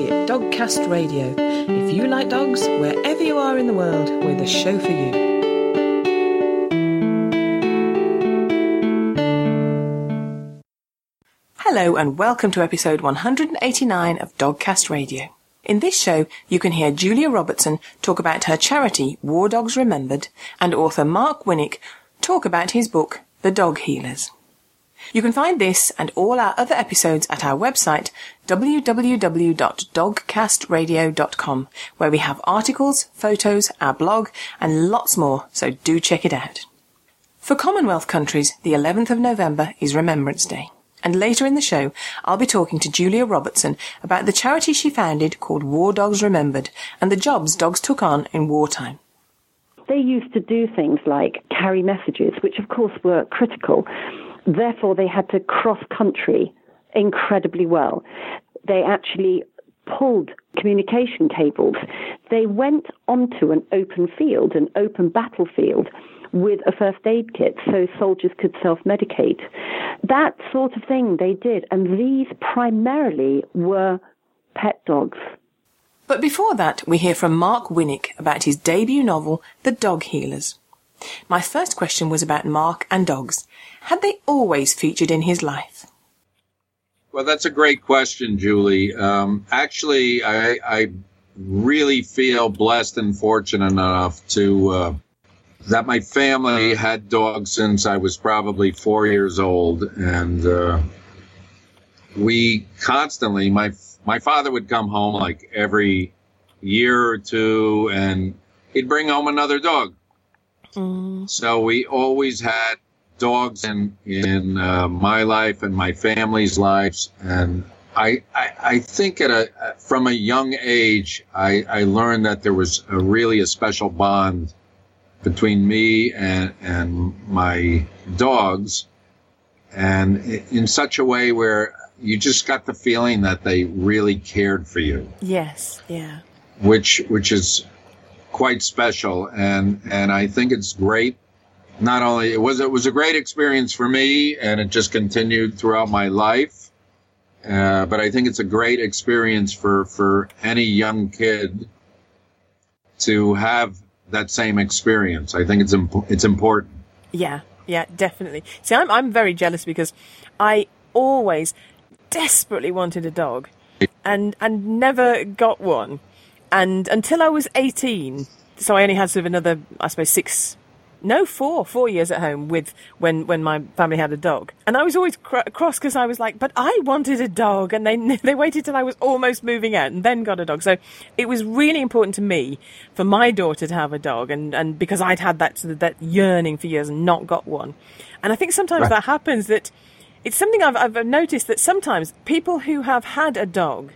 Julie at Dogcast Radio. If you like dogs, wherever you are in the world, we're the show for you. Hello, and welcome to episode 189 of Dogcast Radio. In this show, you can hear Julia Robertson talk about her charity, War Dogs Remembered, and author Mark Winnick talk about his book, The Dog Healers. You can find this and all our other episodes at our website, www.dogcastradio.com, where we have articles, photos, our blog, and lots more, so do check it out. For Commonwealth countries, the 11th of November is Remembrance Day. And later in the show, I'll be talking to Julia Robertson about the charity she founded called War Dogs Remembered and the jobs dogs took on in wartime. They used to do things like carry messages, which of course were critical Therefore, they had to cross country incredibly well. They actually pulled communication cables. They went onto an open field, an open battlefield, with a first aid kit so soldiers could self medicate. That sort of thing they did, and these primarily were pet dogs. But before that, we hear from Mark Winnick about his debut novel, The Dog Healers. My first question was about Mark and dogs. Had they always featured in his life? Well, that's a great question, Julie. Um, actually, I, I, really feel blessed and fortunate enough to uh, that my family had dogs since I was probably four years old, and uh, we constantly my my father would come home like every year or two, and he'd bring home another dog. Mm. So we always had dogs in in uh, my life and my family's lives, and I, I, I think at a from a young age I, I learned that there was a really a special bond between me and and my dogs, and in such a way where you just got the feeling that they really cared for you. Yes, yeah. Which which is quite special, and and I think it's great. Not only it was it was a great experience for me, and it just continued throughout my life. Uh, but I think it's a great experience for for any young kid to have that same experience. I think it's imp- it's important. Yeah, yeah, definitely. See, I'm I'm very jealous because I always desperately wanted a dog, and and never got one and until I was 18, so I only had sort of another, I suppose, six, no, four, four years at home with when, when my family had a dog. And I was always cr- cross because I was like, but I wanted a dog. And they, they waited till I was almost moving out and then got a dog. So it was really important to me for my daughter to have a dog. And, and because I'd had that, sort of, that yearning for years and not got one. And I think sometimes right. that happens that it's something I've, I've noticed that sometimes people who have had a dog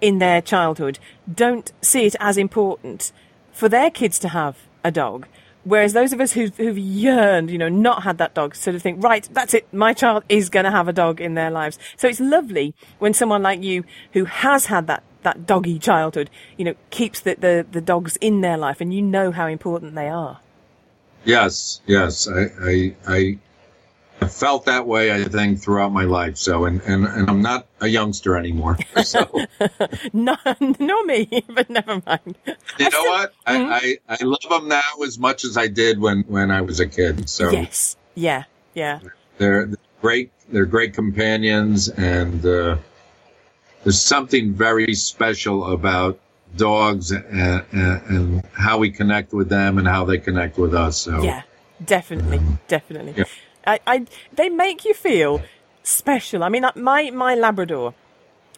in their childhood don't see it as important for their kids to have a dog. Whereas those of us who've, who've yearned, you know, not had that dog, sort of think, right, that's it, my child is going to have a dog in their lives. So it's lovely when someone like you, who has had that, that doggy childhood, you know, keeps the, the, the dogs in their life and you know how important they are. Yes, yes. I, I, I I felt that way, I think, throughout my life. So, and, and, and I'm not a youngster anymore. So, no, no me, but never mind. You I know still, what? Mm-hmm. I, I, I love them now as much as I did when, when I was a kid. So, yes, yeah, yeah. They're, they're great. They're great companions, and uh, there's something very special about dogs and, and, and, how we connect with them and how they connect with us. So, yeah, definitely, um, definitely. Yeah. I, I, they make you feel special. I mean, uh, my, my Labrador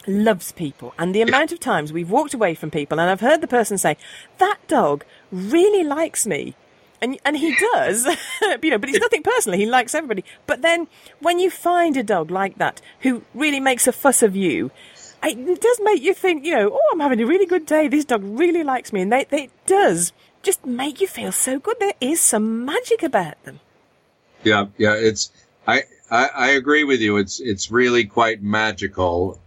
loves people. And the amount of times we've walked away from people and I've heard the person say, that dog really likes me. And, and he does, you know, but it's nothing personal. He likes everybody. But then when you find a dog like that who really makes a fuss of you, it does make you think, you know, oh, I'm having a really good day. This dog really likes me. And they, they, it does just make you feel so good. There is some magic about them. Yeah, yeah, it's I, I, I agree with you. It's it's really quite magical,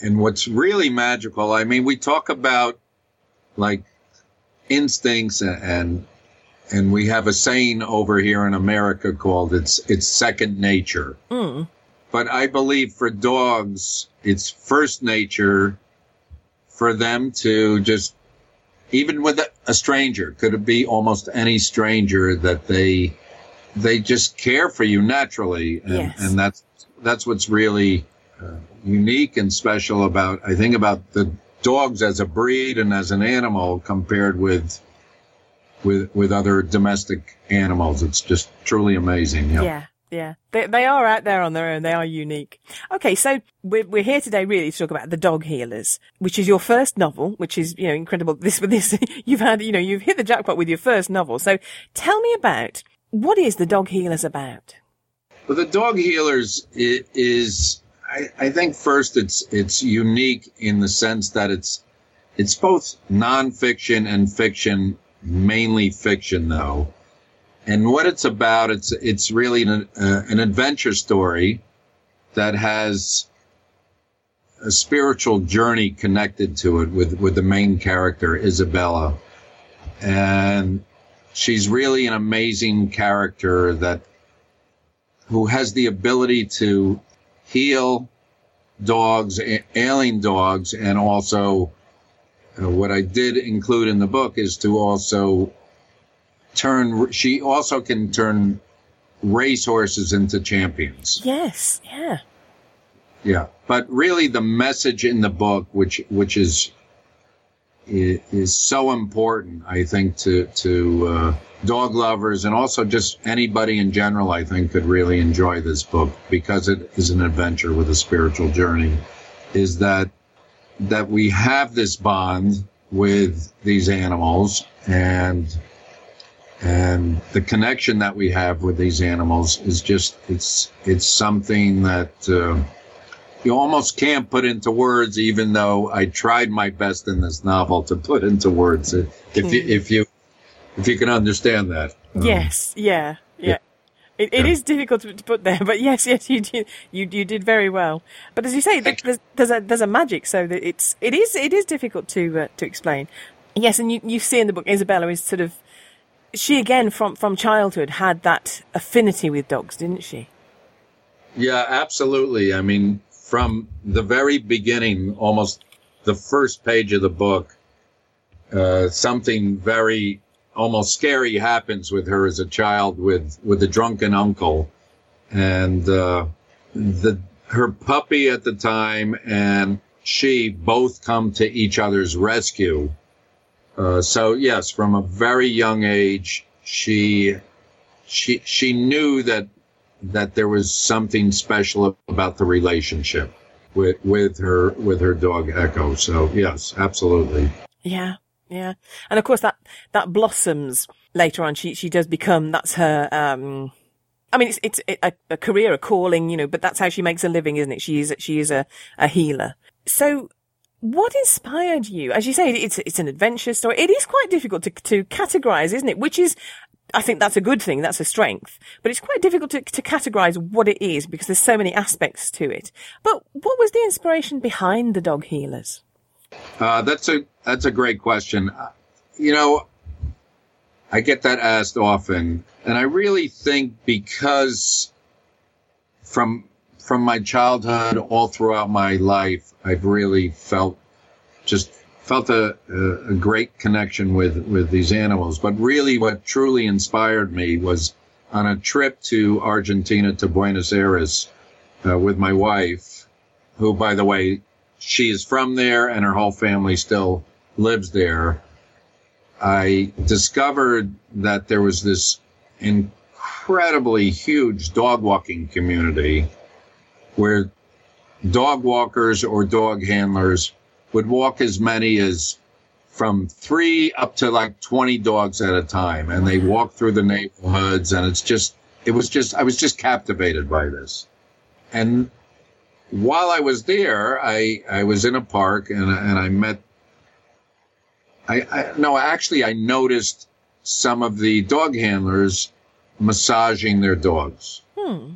and what's really magical. I mean, we talk about like instincts and and we have a saying over here in America called it's it's second nature. Mm. But I believe for dogs, it's first nature for them to just, even with a, a stranger, could it be almost any stranger that they, they just care for you naturally. And, Yes. and that's, that's what's really uh, unique and special about, I think about the dogs as a breed and as an animal compared with, with, with other domestic animals. It's just truly amazing. Yep. Yeah, yeah. They, they are out there on their own. They are unique. Okay, so we're, we're here today really to talk about The Dog Healers, which is your first novel, which is, you know, incredible. This, with this, you've had, you know, you've hit the jackpot with your first novel. So tell me about, what is The Dog Healers about? Well, the dog healers is, I, I think first it's it's unique in the sense that it's it's both nonfiction and fiction, mainly fiction though. And what it's about, it's it's really an, uh, an adventure story that has a spiritual journey connected to it with with the main character Isabella, and she's really an amazing character that who has the ability to heal dogs, ailing dogs, and also uh, what I did include in the book is to also turn. She also can turn racehorses into champions. Yes, yeah. Yeah, but really, the message in the book, which which is is so important, I think, to to uh, dog lovers and also just anybody in general, I think, could really enjoy this book because it is an adventure with a spiritual journey. Is that that we have this bond with these animals and and the connection that we have with these animals is just it's it's something that. Uh, you almost can't put into words, even though I tried my best in this novel to put into words. If you, if you, if you can understand that. Um, Yes, yeah, yeah. It, it Yeah. is difficult to, to put there, but yes, yes, you did, you you did very well. But as you say, there's, there's a there's a magic, so that it's it is it is difficult to uh, to explain. Yes, and you you see in the book, Isabella is sort of she again from from childhood had that affinity with dogs, didn't she? Yeah, absolutely. I mean, from the very beginning, almost the first page of the book, uh, something very almost scary happens with her as a child with with a drunken uncle, and uh, the her puppy at the time and she both come to each other's rescue. Uh, so yes, from a very young age, she she she knew that that there was something special about the relationship with with her with her dog Echo. So yes, absolutely. Yeah, yeah, and of course that that blossoms later on. She she does become that's her. um I mean, it's it's a, a career, a calling, you know, but that's how she makes a living, isn't it? She is she is a a healer. So, what inspired you? As you say, it's it's an adventure story. It is quite difficult to to categorize, isn't it? Which is. I think that's a good thing. That's a strength, but it's quite difficult to, to categorize what it is because there's so many aspects to it. But what was the inspiration behind the dog healers? Uh, that's a that's a great question. Uh, You know, I get that asked often, and I really think because from from my childhood all throughout my life, I've really felt just felt a, a, great connection with with these animals. But really, what truly inspired me was on a trip to Argentina to Buenos Aires uh, with my wife, who, by the way, she is from there and her whole family still lives there. I discovered that there was this incredibly huge dog walking community where dog walkers or dog handlers would walk as many as from three up to like 20 dogs at a time. And they walk through the neighborhoods and it's just, it was just, I was just captivated by this. And while I was there, I, I was in a park and, and I met, I, I, no, actually I noticed some of the dog handlers massaging their dogs. Hmm.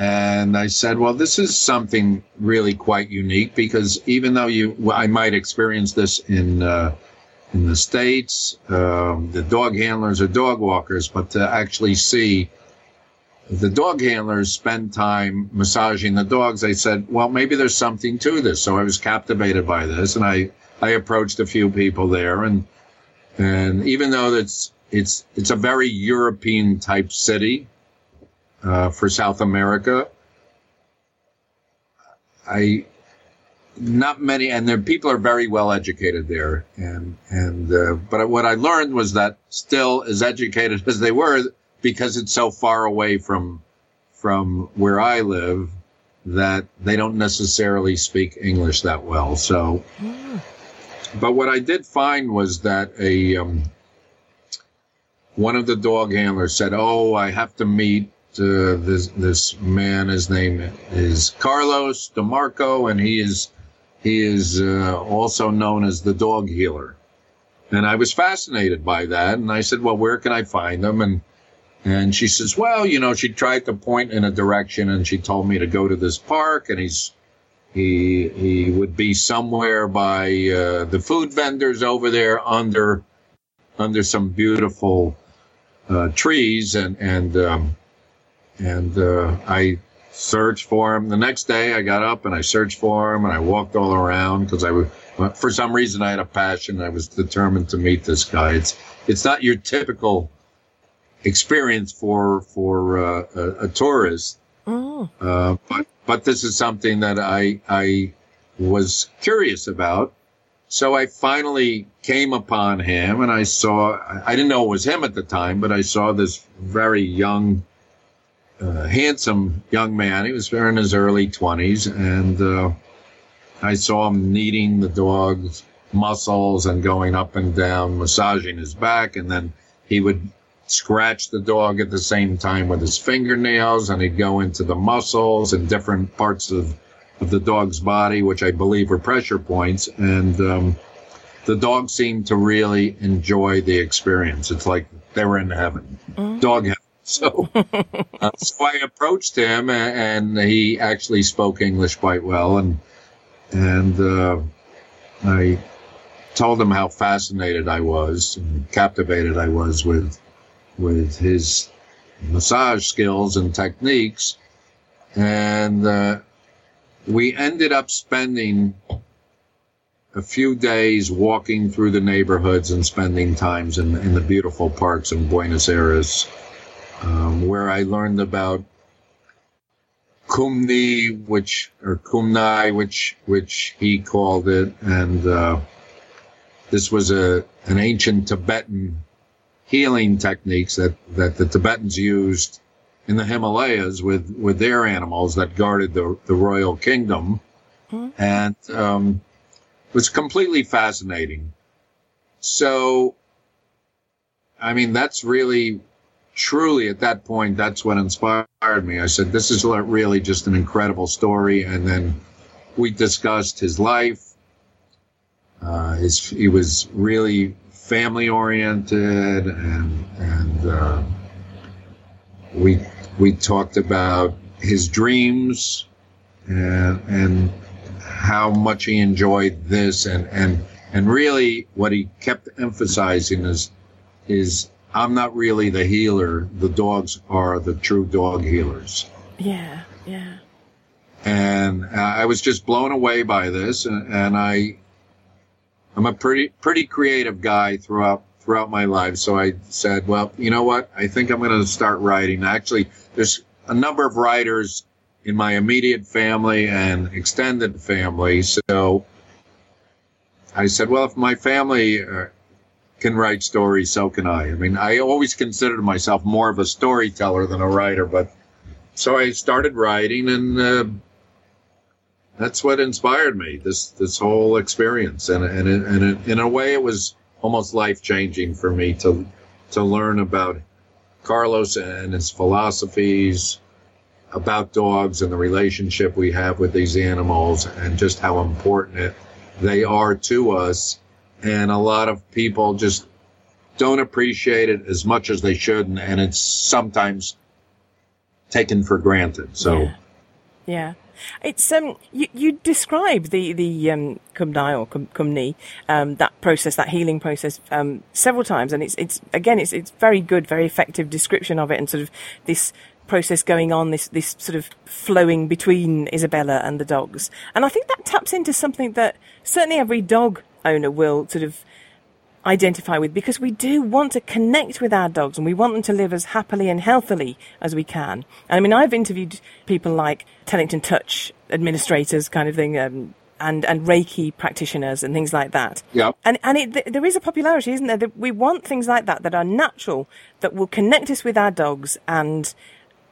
And I said, well, this is something really quite unique because even though you, I might experience this in, uh, in the States, um, the dog handlers are dog walkers, but to actually see the dog handlers spend time massaging the dogs. I said, well, maybe there's something to this. So I was captivated by this, and I I approached a few people there, and and even though it's it's it's a very European type city uh, for South America, I not many, and their people are very well educated there, and and uh, but what I learned was that still as educated as they were, because it's so far away from from where I live, that they don't necessarily speak English that well. So, but what I did find was that a um, one of the dog handlers said, "Oh, I have to meet." Uh, this this man, his name is Carlos DeMarco, and he is he is uh, also known as the dog healer. And I was fascinated by that. And I said, well, where can I find him? And, and she says, well, you know, she tried to point in a direction and she told me to go to this park and he's, he, he would be somewhere by, uh, the food vendors over there under, under some beautiful, uh, trees and, and, um, and, uh, I searched for him. The next day, I got up and I searched for him and I walked all around because I for some reason, I had a passion. I was determined to meet this guy. It's it's not your typical experience for for uh, a, a, tourist, oh. uh, but but this is something that I I was curious about. So I finally came upon him and I saw, I didn't know it was him at the time, but I saw this very young uh, handsome young man. He was in his early 20s, and uh, I saw him kneading the dog's muscles and going up and down, massaging his back, and then he would scratch the dog at the same time with his fingernails, and he'd go into the muscles and different parts of, of the dog's body, which I believe were pressure points, and um, the dog seemed to really enjoy the experience. It's like they were in heaven, mm. dog heaven. So, uh, so I approached him, and he actually spoke English quite well, and and uh, I told him how fascinated I was and captivated I was with with his massage skills and techniques, and uh, we ended up spending a few days walking through the neighborhoods and spending times in, in the beautiful parks in Buenos Aires um, where I learned about Kumni, which or Kumnai, which which he called it, and uh, this was a an ancient Tibetan healing techniques that that the Tibetans used in the Himalayas with with their animals that guarded the the royal kingdom, mm-hmm. and um, was completely fascinating. So, I mean, that's really truly at that point, that's what inspired me. I said, this is really just an incredible story. And then we discussed his life. Uh, his, he was really family oriented and, and, uh, we, we talked about his dreams and, and how much he enjoyed this and, and, and really what he kept emphasizing is, is I'm not really the healer. The dogs are the true dog healers. Yeah, yeah. And I was just blown away by this, and, and I, I'm a pretty pretty creative guy throughout throughout my life. So I said, well, you know what? I think I'm going to start writing. Actually, there's a number of writers in my immediate family and extended family. So I said, well, if my family uh, can write stories, so can I. I mean, I always considered myself more of a storyteller than a writer, but so I started writing, and uh, that's what inspired me. This this whole experience, and and it, and it, in a way, it was almost life changing for me to to learn about Carlos and his philosophies about dogs and the relationship we have with these animals, and just how important it, they are to us and a lot of people just don't appreciate it as much as they should, and, and it's sometimes taken for granted. So, yeah. yeah. It's um you, you describe the the um kumnai or kum, kumni um that process that healing process um several times and it's it's again it's it's very good very effective description of it and sort of this process going on, this, this sort of flowing between Isabella and the dogs. And I think that taps into something that certainly every dog owner will sort of identify with because we do want to connect with our dogs and we want them to live as happily and healthily as we can. And I mean, I've interviewed people like Tellington Touch administrators kind of thing, um, and, and Reiki practitioners and things like that. Yeah. And, and it, th- there is a popularity, isn't there? That we want things like that that are natural, that will connect us with our dogs and,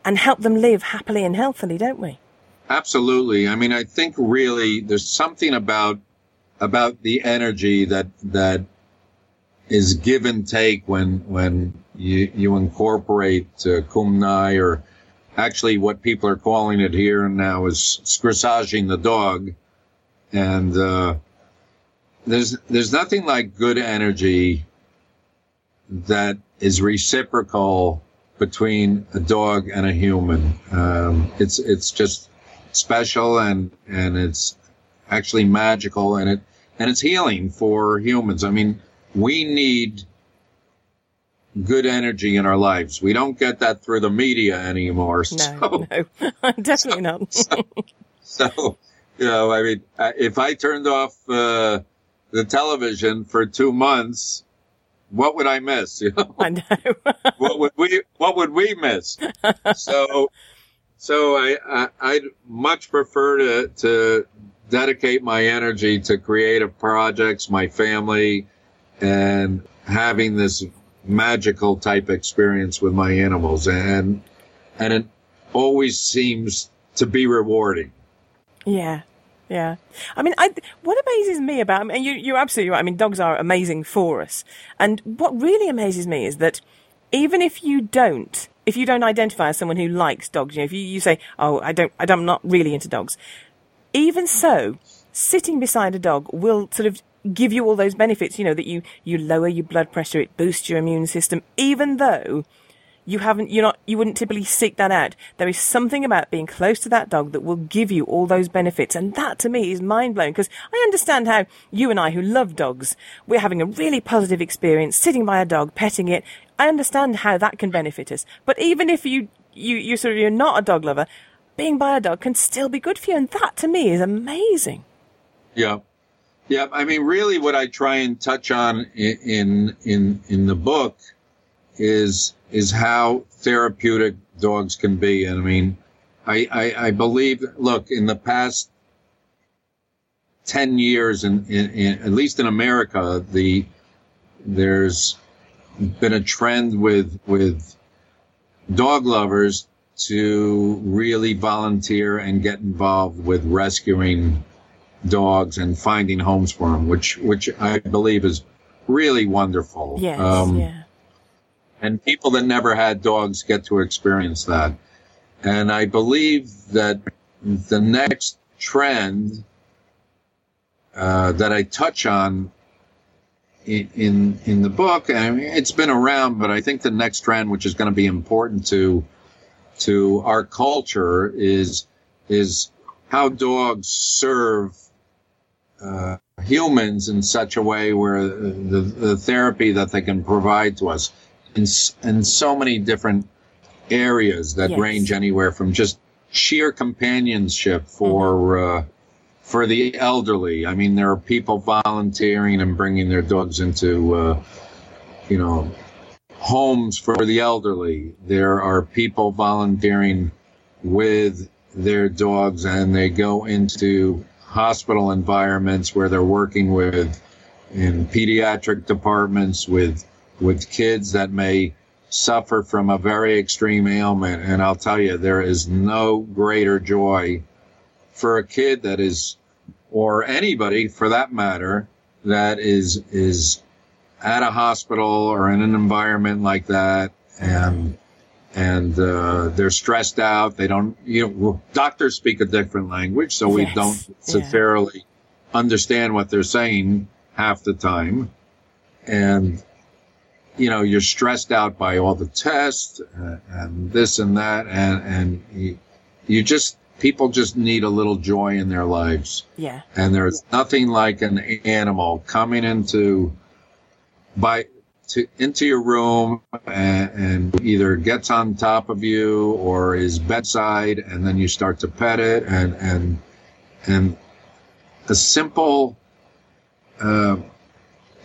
and help them live happily and healthily, don't we? Absolutely. I mean, I think really there's something about, about the energy that, that is give and take when, when you, you incorporate uh, Kumnai or actually what people are calling it here and now is scrissaging the dog and uh, there's there's nothing like good energy that is reciprocal between a dog and a human. Um, it's it's just special and and it's actually magical and it and it's healing for humans. I mean, we need good energy in our lives. We don't get that through the media anymore. No, So, no, definitely not. so you know, I mean, if I turned off uh, the television for two months, what would I miss? You know, I know. what would we what would we miss? So, so I, I I'd much prefer to to dedicate my energy to creative projects, my family, and having this magical type experience with my animals, and and it always seems to be rewarding. Yeah. Yeah. I mean, I, what amazes me about, I mean, you, you're absolutely right. I mean, dogs are amazing for us. And what really amazes me is that even if you don't, if you don't identify as someone who likes dogs, you know, if you, you say, oh, I don't, I don't, I'm not really into dogs. Even so, sitting beside a dog will sort of give you all those benefits, you know, that you, you lower your blood pressure, it boosts your immune system, even though you haven't, you're not, you wouldn't typically seek that out. There is something about being close to that dog that will give you all those benefits. And that to me is mind blowing because I understand how you and I who love dogs, we're having a really positive experience sitting by a dog, petting it. I understand how that can benefit us. But even if you, you, you sort of, you're not a dog lover, being by a dog can still be good for you. And that to me is amazing. Yeah. Yeah. I mean, really what I try and touch on in, in, in, the book is, is how therapeutic dogs can be. And I mean, I, I, I believe, look, in the past 10 years, in, in, in, at least in America, the, there's been a trend with, with dog lovers to really volunteer and get involved with rescuing dogs and finding homes for them, which, which I believe is really wonderful. Yes. Um, yeah. and people that never had dogs get to experience that. And I believe that the next trend uh, that I touch on in, in in the book, I mean, it's been around, but I think the next trend, which is going to be important to to our culture, is is how dogs serve uh, humans in such a way where the, the therapy that they can provide to us in, in so many different areas that Yes. range anywhere from just sheer companionship for uh, for the elderly. I mean, there are people volunteering and bringing their dogs into uh, you know homes for the elderly. There are people volunteering with their dogs and they go into hospital environments where they're working with in pediatric departments with with kids that may suffer from a very extreme ailment and I'll tell you there is no greater joy for a kid that is or anybody for that matter that is is at a hospital or in an environment like that and and uh, they're stressed out they don't you know doctors speak a different language so we Yes, don't yeah. understand what they're saying half the time and you know you're stressed out by all the tests uh, and this and that and and you, you just people just need a little joy in their lives Yeah. and there's nothing like an animal coming into by to into your room and, and, either gets on top of you or is bedside, and then you start to pet it, and and and a simple uh,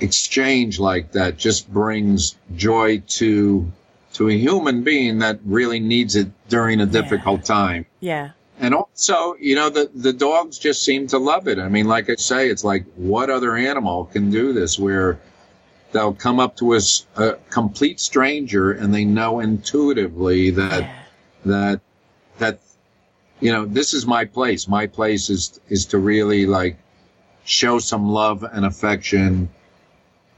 exchange like that just brings joy to to a human being that really needs it during a difficult yeah. time. Yeah. And also, you know, the, the dogs just seem to love it. I mean, like I say, it's like what other animal can do this where they'll come up to us, a complete stranger, and they know intuitively that, Yeah. that, that, you know, this is my place. My place is, is to really like show some love and affection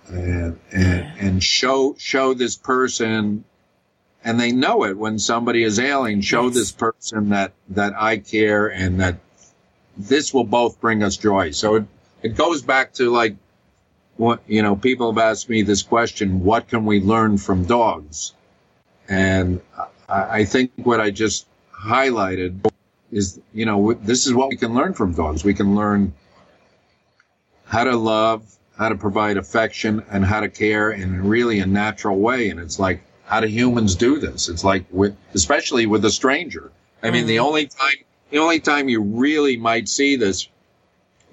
and, and, and show, show this person and they know it when somebody is ailing. Show Yes. this person that that I care and that this will both bring us joy. So it it goes back to like what you know. People have asked me this question: What can we learn from dogs? And I, I think what I just highlighted is you know this is what we can learn from dogs. We can learn how to love, how to provide affection, and how to care in really a natural way. And it's like how do humans do this? It's like with, especially with a stranger. I mean, the mm-hmm. only time, the only time you really might see this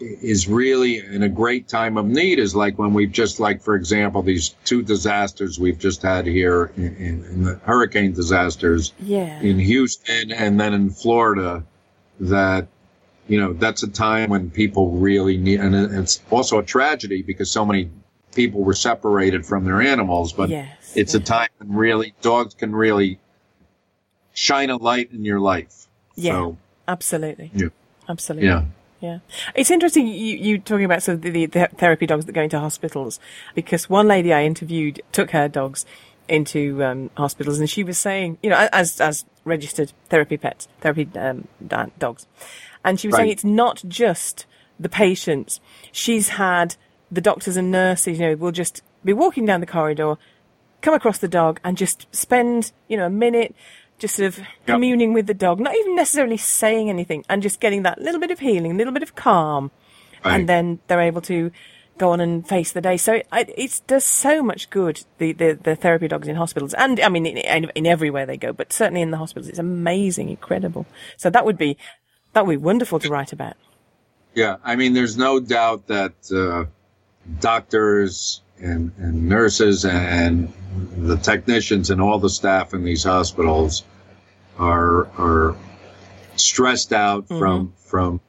is really in a great time of need is like when we've just like, for example, these two disasters we've just had here in, in, in the hurricane disasters Yeah. in Houston and then in Florida that you know that's a time when people really need and it's also a tragedy because so many people were separated from their animals but Yes, it's a time when really dogs can really shine a light in your life Yeah. so Absolutely. Yeah. Absolutely. yeah Yeah. It's interesting you, you talking about sort of the, the therapy dogs that go into hospitals because one lady I interviewed took her dogs into um, hospitals and she was saying, you know, as, as registered therapy pets, therapy um, dogs. And she was saying it's not just the patients. She's had the doctors and nurses, you know, will just be walking down the corridor, come across the dog and just spend, you know, a minute just sort of communing with the dog, not even necessarily saying anything and just getting that little bit of healing, a little bit of calm. Right. And then they're able to go on and face the day. So it, it does so much good, the, the, the therapy dogs in hospitals. And I mean, in, in everywhere they go, but certainly in the hospitals, it's amazing, incredible. So that would be, that would be wonderful to write about. Yeah, I mean, there's no doubt that uh, doctors and, and nurses and the technicians and all the staff in these hospitals are are stressed out from from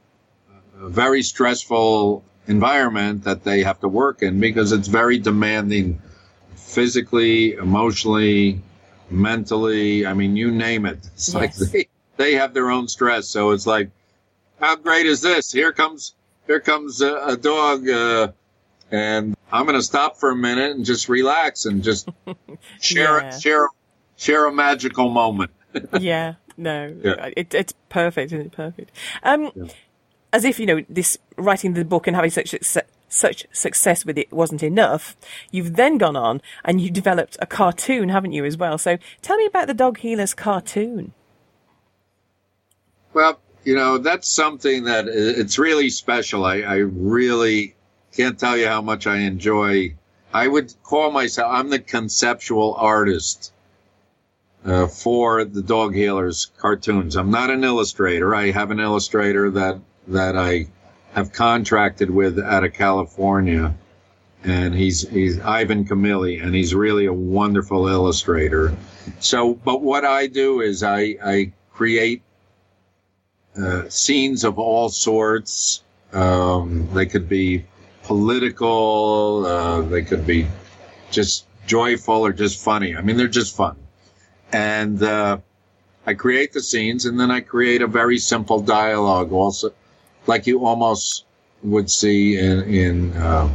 a very stressful environment that they have to work in because it's very demanding physically, emotionally, mentally. I mean, you name it. It's like they they have their own stress. So it's like how great is this? Here comes here comes a, a dog, uh, and I'm going to stop for a minute and just relax and just share Yeah. share share a magical moment. yeah, no, Yeah. It, it's perfect, isn't it? Perfect. Um, as if you know this writing the book and having such success, such success with it wasn't enough. You've then gone on and you developed a cartoon, haven't you, as well? So tell me about the Dog Healers cartoon. Well, you know that's something that it's really special. I, I really can't tell you how much I enjoy. I would call myself I'm the conceptual artist uh, for the Dog Healers cartoons. I'm not an illustrator. I have an illustrator that that I have contracted with out of California, and he's he's Ivan Camilli, and he's really a wonderful illustrator. So, but what I do is I I create uh, scenes of all sorts. Um, they could be political. Uh, they could be just joyful or just funny. I mean, they're just fun. And uh, I create the scenes, and then I create a very simple dialogue, also, like you almost would see in in uh,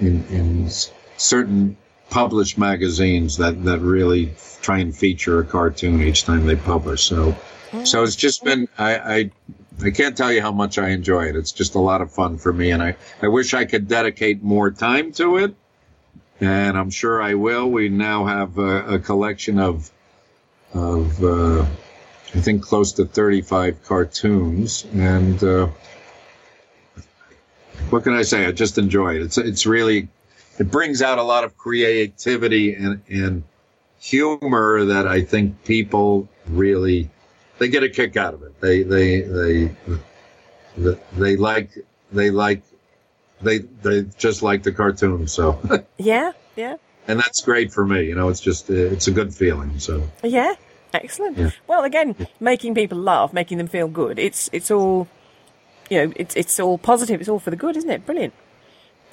in, in certain published magazines that that really try and feature a cartoon each time they publish. So. So it's just been I, I I can't tell you how much I enjoy it. It's just a lot of fun for me, and I I wish I could dedicate more time to it, and I'm sure I will. We now have a, a collection of of uh, I think close to 35 cartoons, and uh, what can I say? I just enjoy it. It's it's really it brings out a lot of creativity and, and humor that I think people really they get a kick out of it. They they they they, like they like they they just like the cartoon. So yeah, yeah, and that's great for me. You know, it's just uh, it's a good feeling. So yeah, excellent. Yeah. Well, again, making people laugh, making them feel good. It's it's all you know. It's it's all positive. It's all for the good, isn't it? Brilliant.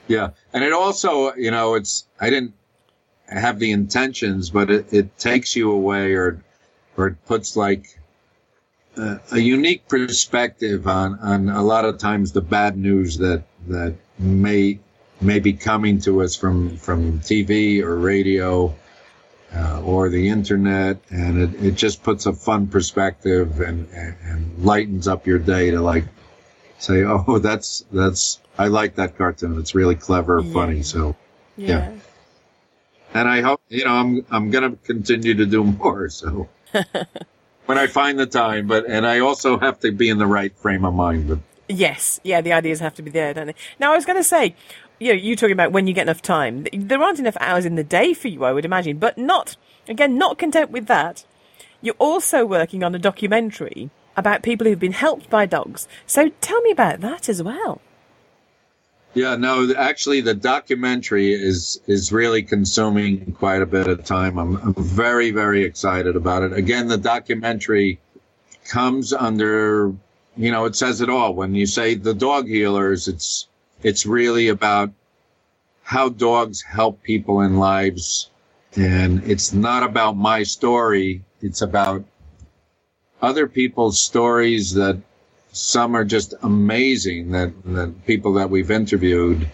Yeah, and it also you know it's I didn't have the intentions, but it, it takes you away or or it puts like a, a unique perspective on on a lot of times the bad news that that may may be coming to us from from TV or radio uh, or the internet, and it, it just puts a fun perspective and, and, and lightens up your day to like say, oh, that's that's I like that cartoon. It's really clever, yeah. funny. So yeah. yeah. And I hope you know I'm I'm gonna continue to do more. So when I find the time, but and I also have to be in the right frame of mind. But yes, yeah, the ideas have to be there, don't they? Now I was going to say, you know, you talking about when you get enough time. There aren't enough hours in the day for you, I would imagine, but not again, not content with that. You're also working on a documentary about people who've been helped by dogs. So tell me about that as well. Yeah, no, actually, the documentary is is really consuming quite a bit of time. I'm, I'm very, very excited about it. Again, the documentary comes under, you know, it says it all. When you say the dog healers, it's it's really about how dogs help people in lives, and it's not about my story. It's about other people's stories that some are just amazing that, the people that we've interviewed,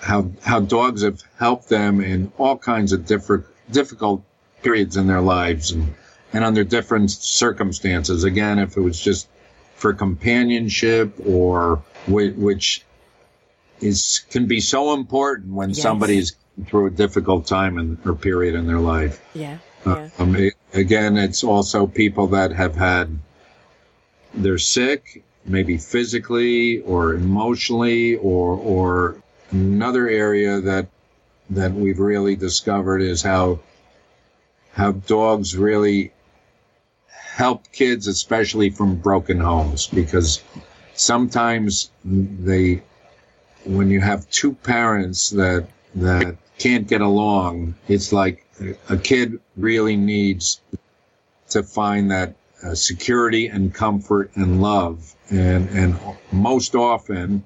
how, how dogs have helped them in all kinds of different, difficult periods in their lives and, and under different circumstances. Again, if it was just for companionship or which is, can be so important when yes. somebody's through a difficult time in, or period in their life. Yeah. yeah. Uh, um, again, it's also people that have had they're sick, maybe physically or emotionally, or or another area that that we've really discovered is how how dogs really help kids, especially from broken homes, because sometimes they when you have two parents that that can't get along, it's like a kid really needs to find that uh, security and comfort and love. And, and most often,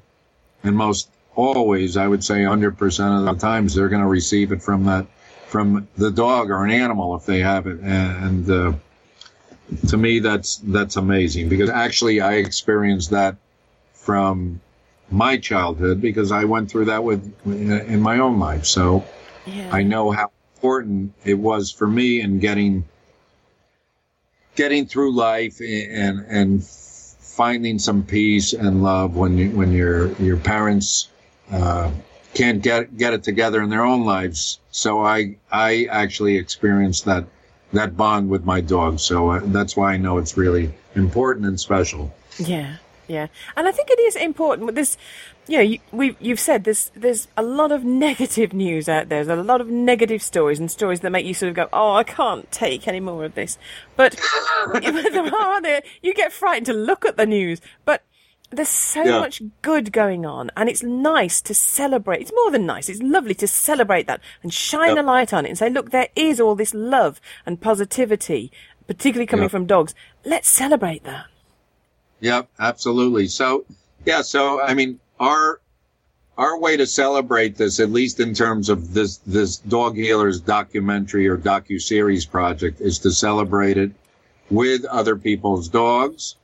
and most always, I would say 100% of the times, they're going to receive it from that, from the dog or an animal if they have it. And, uh, to me, that's, that's amazing because actually I experienced that from my childhood because I went through that with, in my own life. So yeah. I know how important it was for me in getting getting through life and and finding some peace and love when you, when your your parents uh, can't get get it together in their own lives. So I I actually experienced that that bond with my dog. So uh, that's why I know it's really important and special. Yeah, yeah, and I think it is important. This you know, you, we you've said there's there's a lot of negative news out there. There's a lot of negative stories and stories that make you sort of go, "Oh, I can't take any more of this." But there are there. You get frightened to look at the news, but there's so yeah. much good going on, and it's nice to celebrate. It's more than nice; it's lovely to celebrate that and shine yep. a light on it and say, "Look, there is all this love and positivity, particularly coming yep. from dogs. Let's celebrate that." Yep, absolutely. So, yeah, so I mean our our way to celebrate this, at least in terms of this this dog healers documentary or docu series project, is to celebrate it with other people's dogs,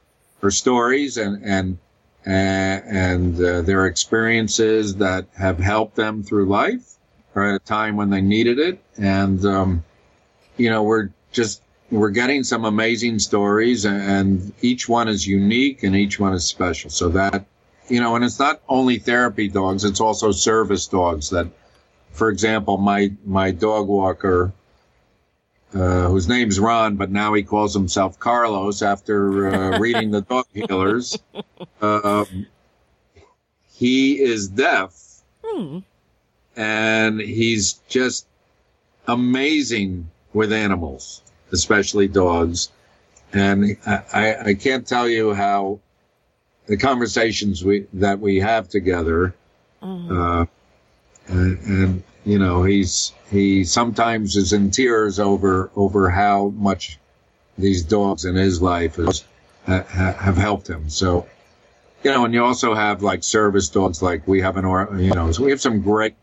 or stories, and and and uh, their experiences that have helped them through life or at a time when they needed it, and um, you know we're just we're getting some amazing stories, and each one is unique and each one is special. So that you know, and it's not only therapy dogs, it's also service dogs that, for example, my, my dog walker, uh, whose name's Ron, but now he calls himself Carlos after uh, reading the dog healers. Uh, he is deaf. Hmm. and he's just amazing with animals, especially dogs. And I, I can't tell you how the conversations we that we have together, uh, and, and you know he's he sometimes is in tears over over how much these dogs in his life has ha, have helped him. So you know, and you also have like service dogs, like we have an or you know, so we have some great,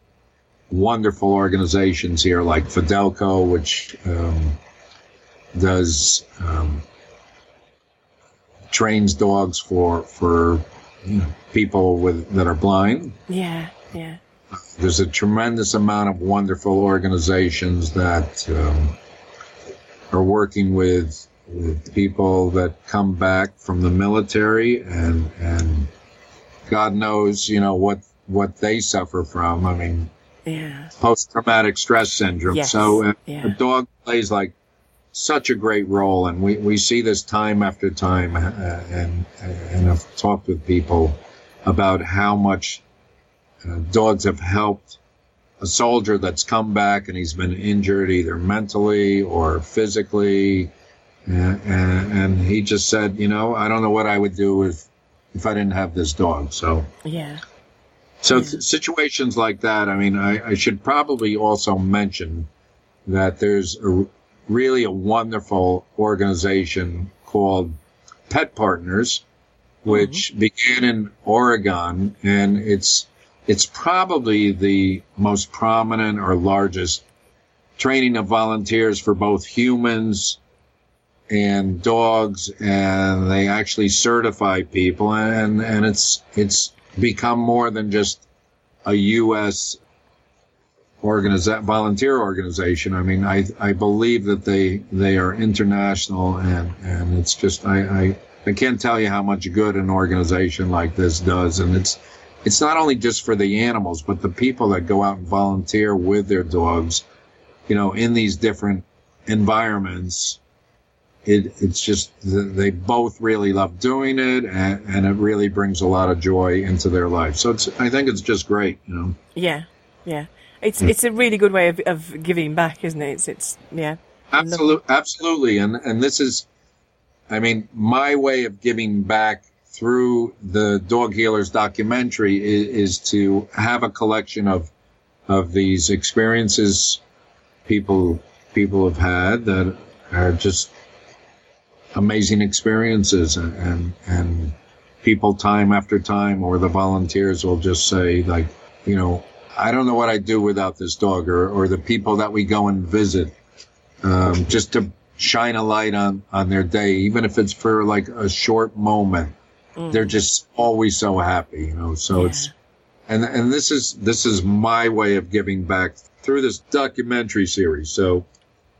wonderful organizations here, like Fidelco, which um, does um, trains dogs for for you know, people with that are blind. Yeah, yeah. There's a tremendous amount of wonderful organizations that um, are working with with people that come back from the military and and God knows, you know, what what they suffer from. I mean, yeah, post traumatic stress syndrome. Yes. So uh, Yeah. a dog plays like such a great role, and we, we see this time after time, uh, and and I've talked with people about how much uh, dogs have helped a soldier that's come back and he's been injured either mentally or physically, and, and, and he just said, you know, I don't know what I would do if if I didn't have this dog. So. yeah. So th- situations like that, I mean, I, I should probably also mention that there's a, really a wonderful organization called Pet Partners, which mm-hmm. began in Oregon, and it's it's probably the most prominent or largest training of volunteers for both humans and dogs, and they actually certify people, and and it's it's become more than just a U.S. organiza- volunteer organization. I mean, I I believe that they they are international, and and it's just I I, I can't tell you how much good an organization like this does, and it's it's not only just for the animals, but the people that go out and volunteer with their dogs, you know, in these different environments. It, it's just they both really love doing it, and, and it really brings a lot of joy into their life. So it's I think it's just great, you know. Yeah, yeah. It's hmm. it's a really good way of, of giving back, isn't it? It's it's yeah. Absolutely, absolutely, and and this is, I mean, my way of giving back through the Dog Healers documentary is, is to have a collection of of these experiences people people have had that are just amazing experiences, and and, and people time after time, or the volunteers will just say like, you know, I don't know what I'd do without this dog, or or the people that we go and visit um, just to shine a light on on their day, even if it's for like a short moment. They're just always so happy, you know. So Yeah. it's and and this is this is my way of giving back through this documentary series. So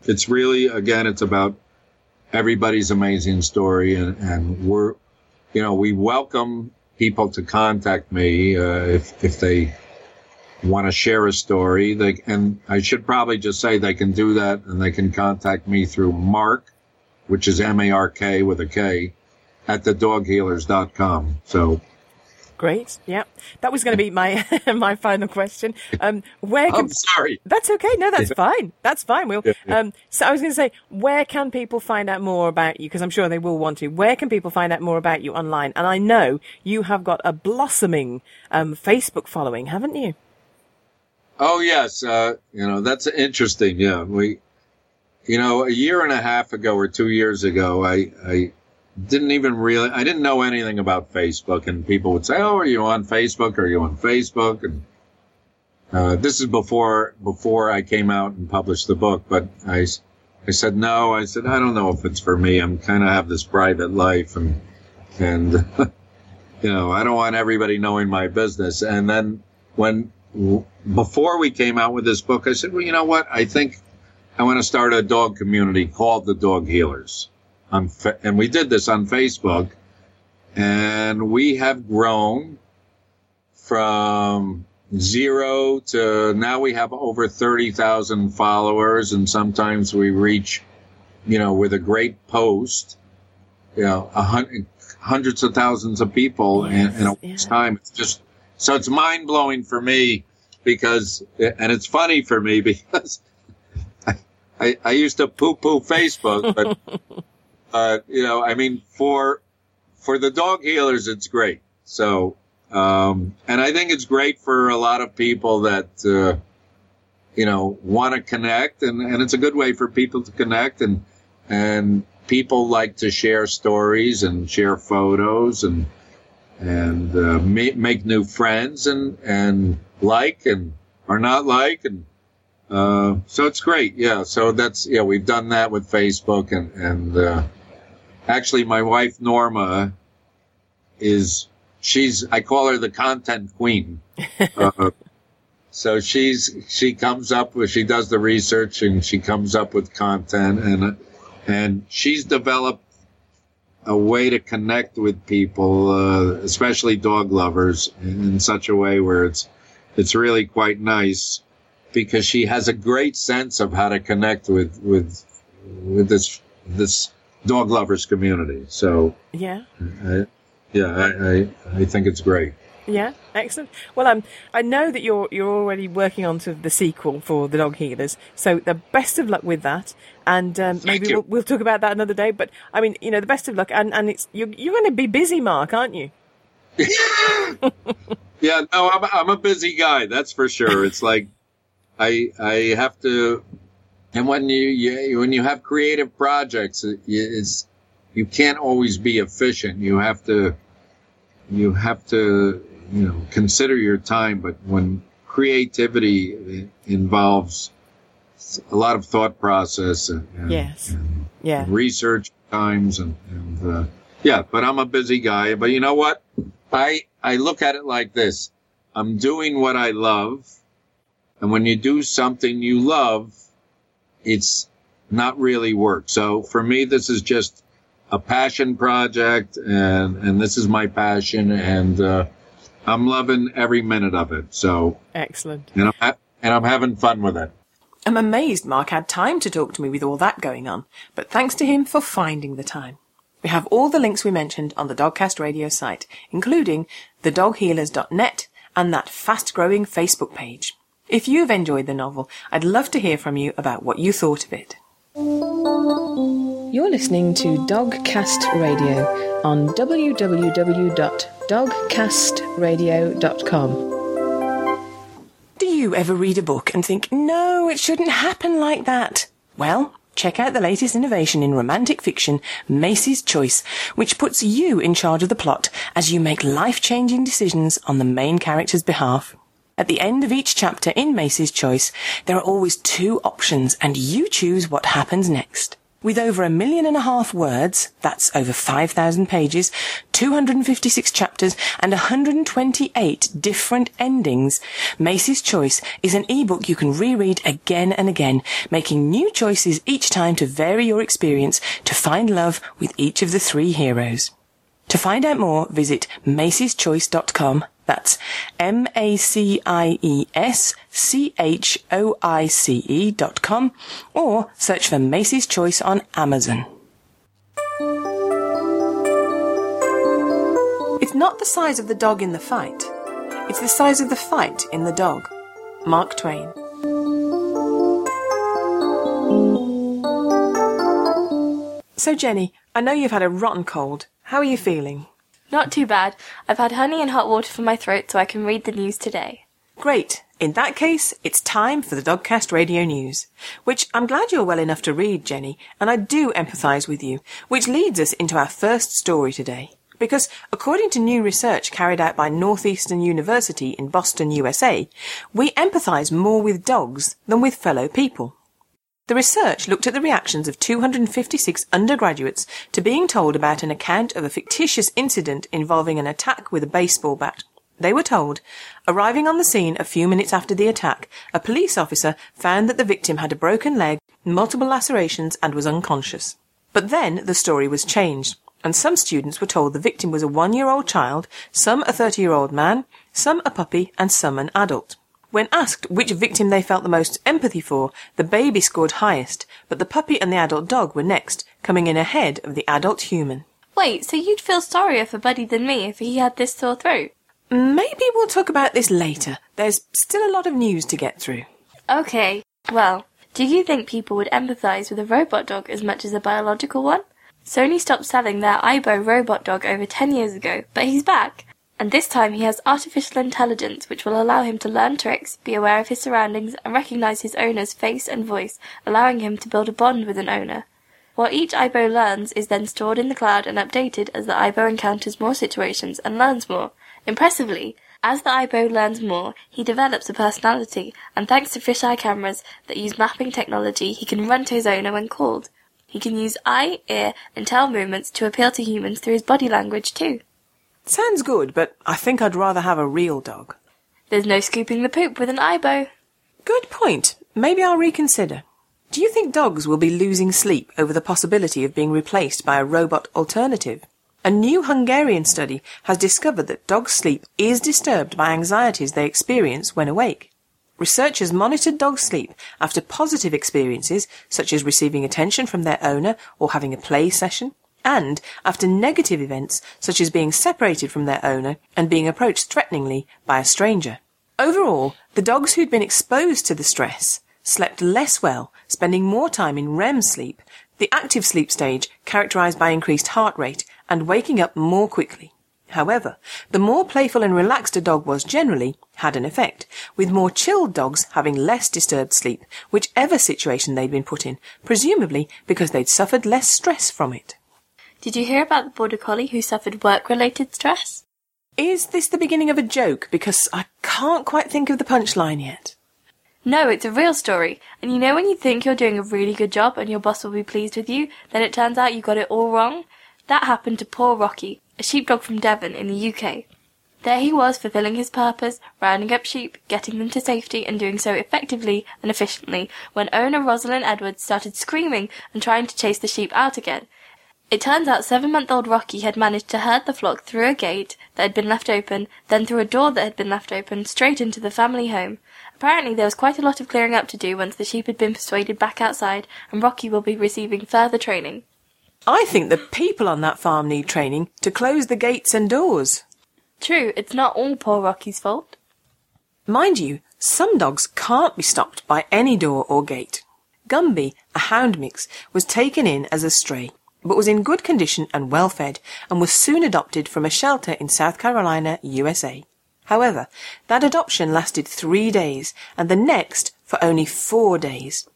it's really again, it's about everybody's amazing story, and and we're you know we welcome people to contact me uh, if if they want to share a story, they and I should probably just say they can do that, and they can contact me through Mark, which is M A R K with a K, at thedoghealers.com. So Great. Yeah, that was going to be my my final question. Um, where can I'm sorry. That's okay. No, that's fine. That's fine. We'll. Um, so I was going to say, where can people find out more about you? Because I'm sure they will want to. Where can people find out more about you online? And I know you have got a blossoming um, Facebook following, haven't you? Oh yes, uh, you know that's interesting. Yeah, we, you know, a year and a half ago or two years ago, I I didn't even really I didn't know anything about Facebook, and people would say, "Oh, are you on Facebook? Are you on Facebook?" And uh, this is before before I came out and published the book, but I I said no. I said I don't know if it's for me. I'm kind of have this private life, and and you know I don't want everybody knowing my business. And then when before we came out with this book, I said, well, you know what? I think I want to start a dog community called the Dog Healers. On fa- and we did this on Facebook, and we have grown from zero to now we have over 30,000 followers, and sometimes we reach, you know, with a great post, you know, a hundred, hundreds of thousands of people in, in a week's yeah. time. It's just, so it's mind blowing for me because, and it's funny for me because I, I, I used to poo poo Facebook, but, uh, you know, I mean, for, for the dog healers, it's great. So, um, and I think it's great for a lot of people that, uh, you know, want to connect and, and it's a good way for people to connect and, and people like to share stories and share photos and, and, uh, make, make new friends and, and like and, or not like and, uh, so it's great. Yeah. So that's, yeah, we've done that with Facebook and, and, uh, actually my wife Norma is, she's, I call her the content queen. Uh, so she's, she comes up with, she does the research and she comes up with content and, and she's developed a way to connect with people, uh, especially dog lovers in, in such a way where it's, it's really quite nice because she has a great sense of how to connect with, with, with this, this dog lovers community. So Yeah. I, yeah, I, I, I think it's great. Yeah, excellent. Well, um, I know that you're you're already working on to the sequel for the Dog Healers, so the best of luck with that. And um, maybe we'll, we'll talk about that another day. But I mean, you know, the best of luck. And and it's you're you're going to be busy, Mark, aren't you? Yeah, no, I'm, I'm a busy guy. That's for sure. It's like I I have to, and when you, you when you have creative projects, it, it's you can't always be efficient. You have to you have to you know consider your time. But when creativity involves a lot of thought process and, and, Yes. and Yeah. research times and, and uh, yeah, but I'm a busy guy. But you know what? I I look at it like this: I'm doing what I love, and when you do something you love, it's not really work. So for me, this is just a passion project, and and this is my passion, and uh, I'm loving every minute of it. So Excellent. and I'm ha- and I'm having fun with it. I'm amazed Mark had time to talk to me with all that going on, but thanks to him for finding the time. We have all the links we mentioned on the Dogcast Radio site, including thedoghealers.net and that fast growing Facebook page. If you've enjoyed the novel, I'd love to hear from you about what you thought of it. You're listening to Dogcast Radio on www.dogcastradio.com. Do you ever read a book and think, no, it shouldn't happen like that? Well, check out the latest innovation in romantic fiction, Macie's Choice, which puts you in charge of the plot as you make life-changing decisions on the main character's behalf. At the end of each chapter in Macie's Choice, there are always two options and you choose what happens next. With over a million and a half words, that's over 5,000 pages, 256 chapters, and 128 different endings, Macie's Choice is an ebook you can reread again and again, making new choices each time to vary your experience to find love with each of the three heroes. To find out more, visit macieschoice.com. That's M-A-C-I-E-S-C-H-O-I-C-E dot com or search for Macie's Choice on Amazon. It's not the size of the dog in the fight. It's the size of the fight in the dog. Mark Twain. So Jenny, I know you've had a rotten cold. How are you feeling? Not too bad. I've had honey and hot water for my throat so I can read the news today. Great. In that case, it's time for the Dogcast Radio News, which I'm glad you're well enough to read, Jenny, and I do empathise with you, which leads us into our first story today. Because according to new research carried out by Northeastern University in Boston, USA, we empathise more with dogs than with fellow people. The research looked at the reactions of 256 undergraduates to being told about an account of a fictitious incident involving an attack with a baseball bat. They were told, arriving on the scene a few minutes after the attack, a police officer found that the victim had a broken leg, multiple lacerations, and was unconscious. But then the story was changed, and some students were told the victim was a one-year-old child, some a 30-year-old man, some a puppy, and some an adult. When asked which victim they felt the most empathy for, the baby scored highest, but the puppy and the adult dog were next, coming in ahead of the adult human. Wait, so you'd feel sorrier for Buddy than me if he had this sore throat? Maybe we'll talk about this later. There's still a lot of news to get through. Okay, well, do you think people would empathise with a robot dog as much as a biological one? Sony stopped selling their Aibo robot dog over 10 years ago, but he's back. And this time he has artificial intelligence which will allow him to learn tricks, be aware of his surroundings, and recognise his owner's face and voice, allowing him to build a bond with an owner. What each Aibo learns is then stored in the cloud and updated as the Aibo encounters more situations and learns more. Impressively, as the Aibo learns more, he develops a personality, and thanks to fisheye cameras that use mapping technology, he can run to his owner when called. He can use eye, ear, and tail movements to appeal to humans through his body language too. Sounds good, but I think I'd rather have a real dog. There's no scooping the poop with an Aibo. Good point. Maybe I'll reconsider. Do you think dogs will be losing sleep over the possibility of being replaced by a robot alternative? A new Hungarian study has discovered that dogs' sleep is disturbed by anxieties they experience when awake. Researchers monitored dogs' sleep after positive experiences, such as receiving attention from their owner or having a play session, and after negative events, such as being separated from their owner and being approached threateningly by a stranger. Overall, the dogs who'd been exposed to the stress slept less well, spending more time in REM sleep, the active sleep stage characterized by increased heart rate and waking up more quickly. However, the more playful and relaxed a dog was generally had an effect, with more chilled dogs having less disturbed sleep, whichever situation they'd been put in, presumably because they'd suffered less stress from it. Did you hear about the border collie who suffered work related stress? Is this the beginning of a joke? Because I can't quite think of the punchline yet. No, it's a real story. And you know when you think you're doing a really good job and your boss will be pleased with you, then it turns out you got it all wrong? That happened to poor Rocky, a sheepdog from Devon in the UK. There he was fulfilling his purpose, rounding up sheep, getting them to safety, and doing so effectively and efficiently, when owner Rosalind Edwards started screaming and trying to chase the sheep out again. It turns out seven month old Rocky had managed to herd the flock through a gate that had been left open, then through a door that had been left open, straight into the family home. Apparently there was quite a lot of clearing up to do once the sheep had been persuaded back outside, and Rocky will be receiving further training. I think the people on that farm need training to close the gates and doors. True, it's not all poor Rocky's fault. Mind you, some dogs can't be stopped by any door or gate. Gumby, a hound mix, was taken in as a stray, but was in good condition and well fed, and was soon adopted from a shelter in South Carolina, USA. However, that adoption lasted three days, and the next for only four days.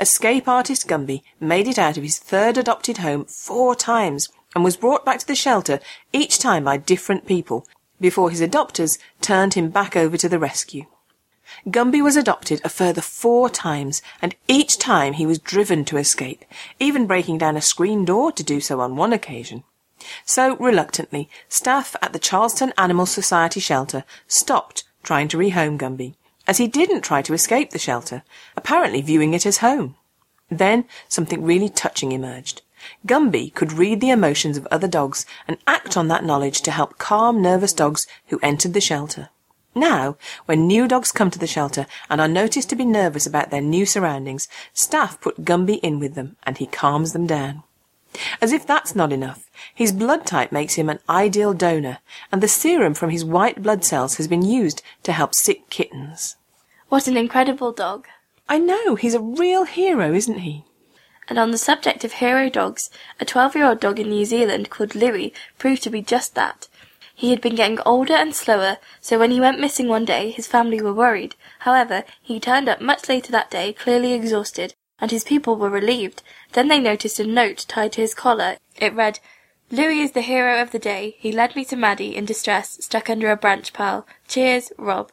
Escape artist Gumby made it out of his third adopted home four times and was brought back to the shelter each time by different people before his adopters turned him back over to the rescue. Gumby was adopted a further four times, and each time he was driven to escape, even breaking down a screen door to do so on one occasion. So, reluctantly, staff at the Charleston Animal Society shelter stopped trying to rehome Gumby as he didn't try to escape the shelter, apparently viewing it as home. Then something really touching emerged. Gumby could read the emotions of other dogs and act on that knowledge to help calm nervous dogs who entered the shelter. Now, when new dogs come to the shelter and are noticed to be nervous about their new surroundings, staff put Gumby in with them and he calms them down. As if that's not enough, his blood type makes him an ideal donor, and the serum from his white blood cells has been used to help sick kittens. What an incredible dog. I know, he's a real hero, isn't he? And on the subject of hero dogs, a 12 year old dog in New Zealand called Louis proved to be just that. He had been getting older and slower, so when he went missing one day, his family were worried. However, he turned up much later that day, clearly exhausted, and his people were relieved. Then they noticed a note tied to his collar. It read, Louis is the hero of the day. He led me to Maddie in distress, stuck under a branch pile. Cheers, Rob.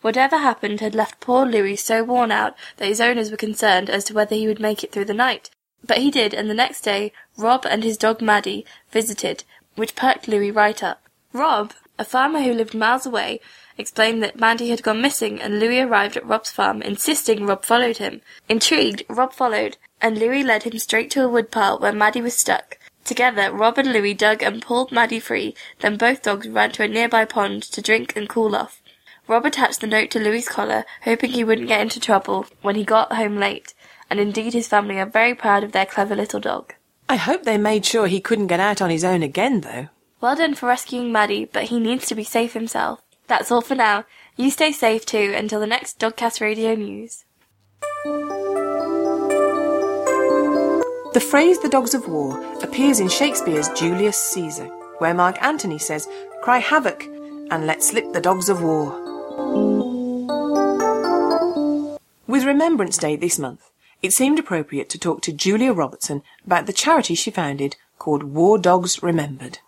Whatever happened had left poor Louis so worn out that his owners were concerned as to whether he would make it through the night. But he did, and the next day Rob and his dog Maddie visited, which perked Louis right up. Rob, a farmer who lived miles away, explained that Maddie had gone missing, and Louis arrived at Rob's farm, insisting Rob followed him. Intrigued, Rob followed, and Louis led him straight to a woodpile where Maddie was stuck. Together, Rob and Louis dug and pulled Maddie free, then both dogs ran to a nearby pond to drink and cool off. Rob attached the note to Louis's collar, hoping he wouldn't get into trouble when he got home late, and indeed his family are very proud of their clever little dog. I hope they made sure he couldn't get out on his own again, though. Well done for rescuing Maddie, but he needs to be safe himself. That's all for now. You stay safe too until the next Dogcast Radio News. The phrase the dogs of war appears in Shakespeare's Julius Caesar, where Mark Antony says, Cry havoc and let slip the dogs of war. With Remembrance Day this month, it seemed appropriate to talk to Julia Robertson about the charity she founded called War Dogs Remembered.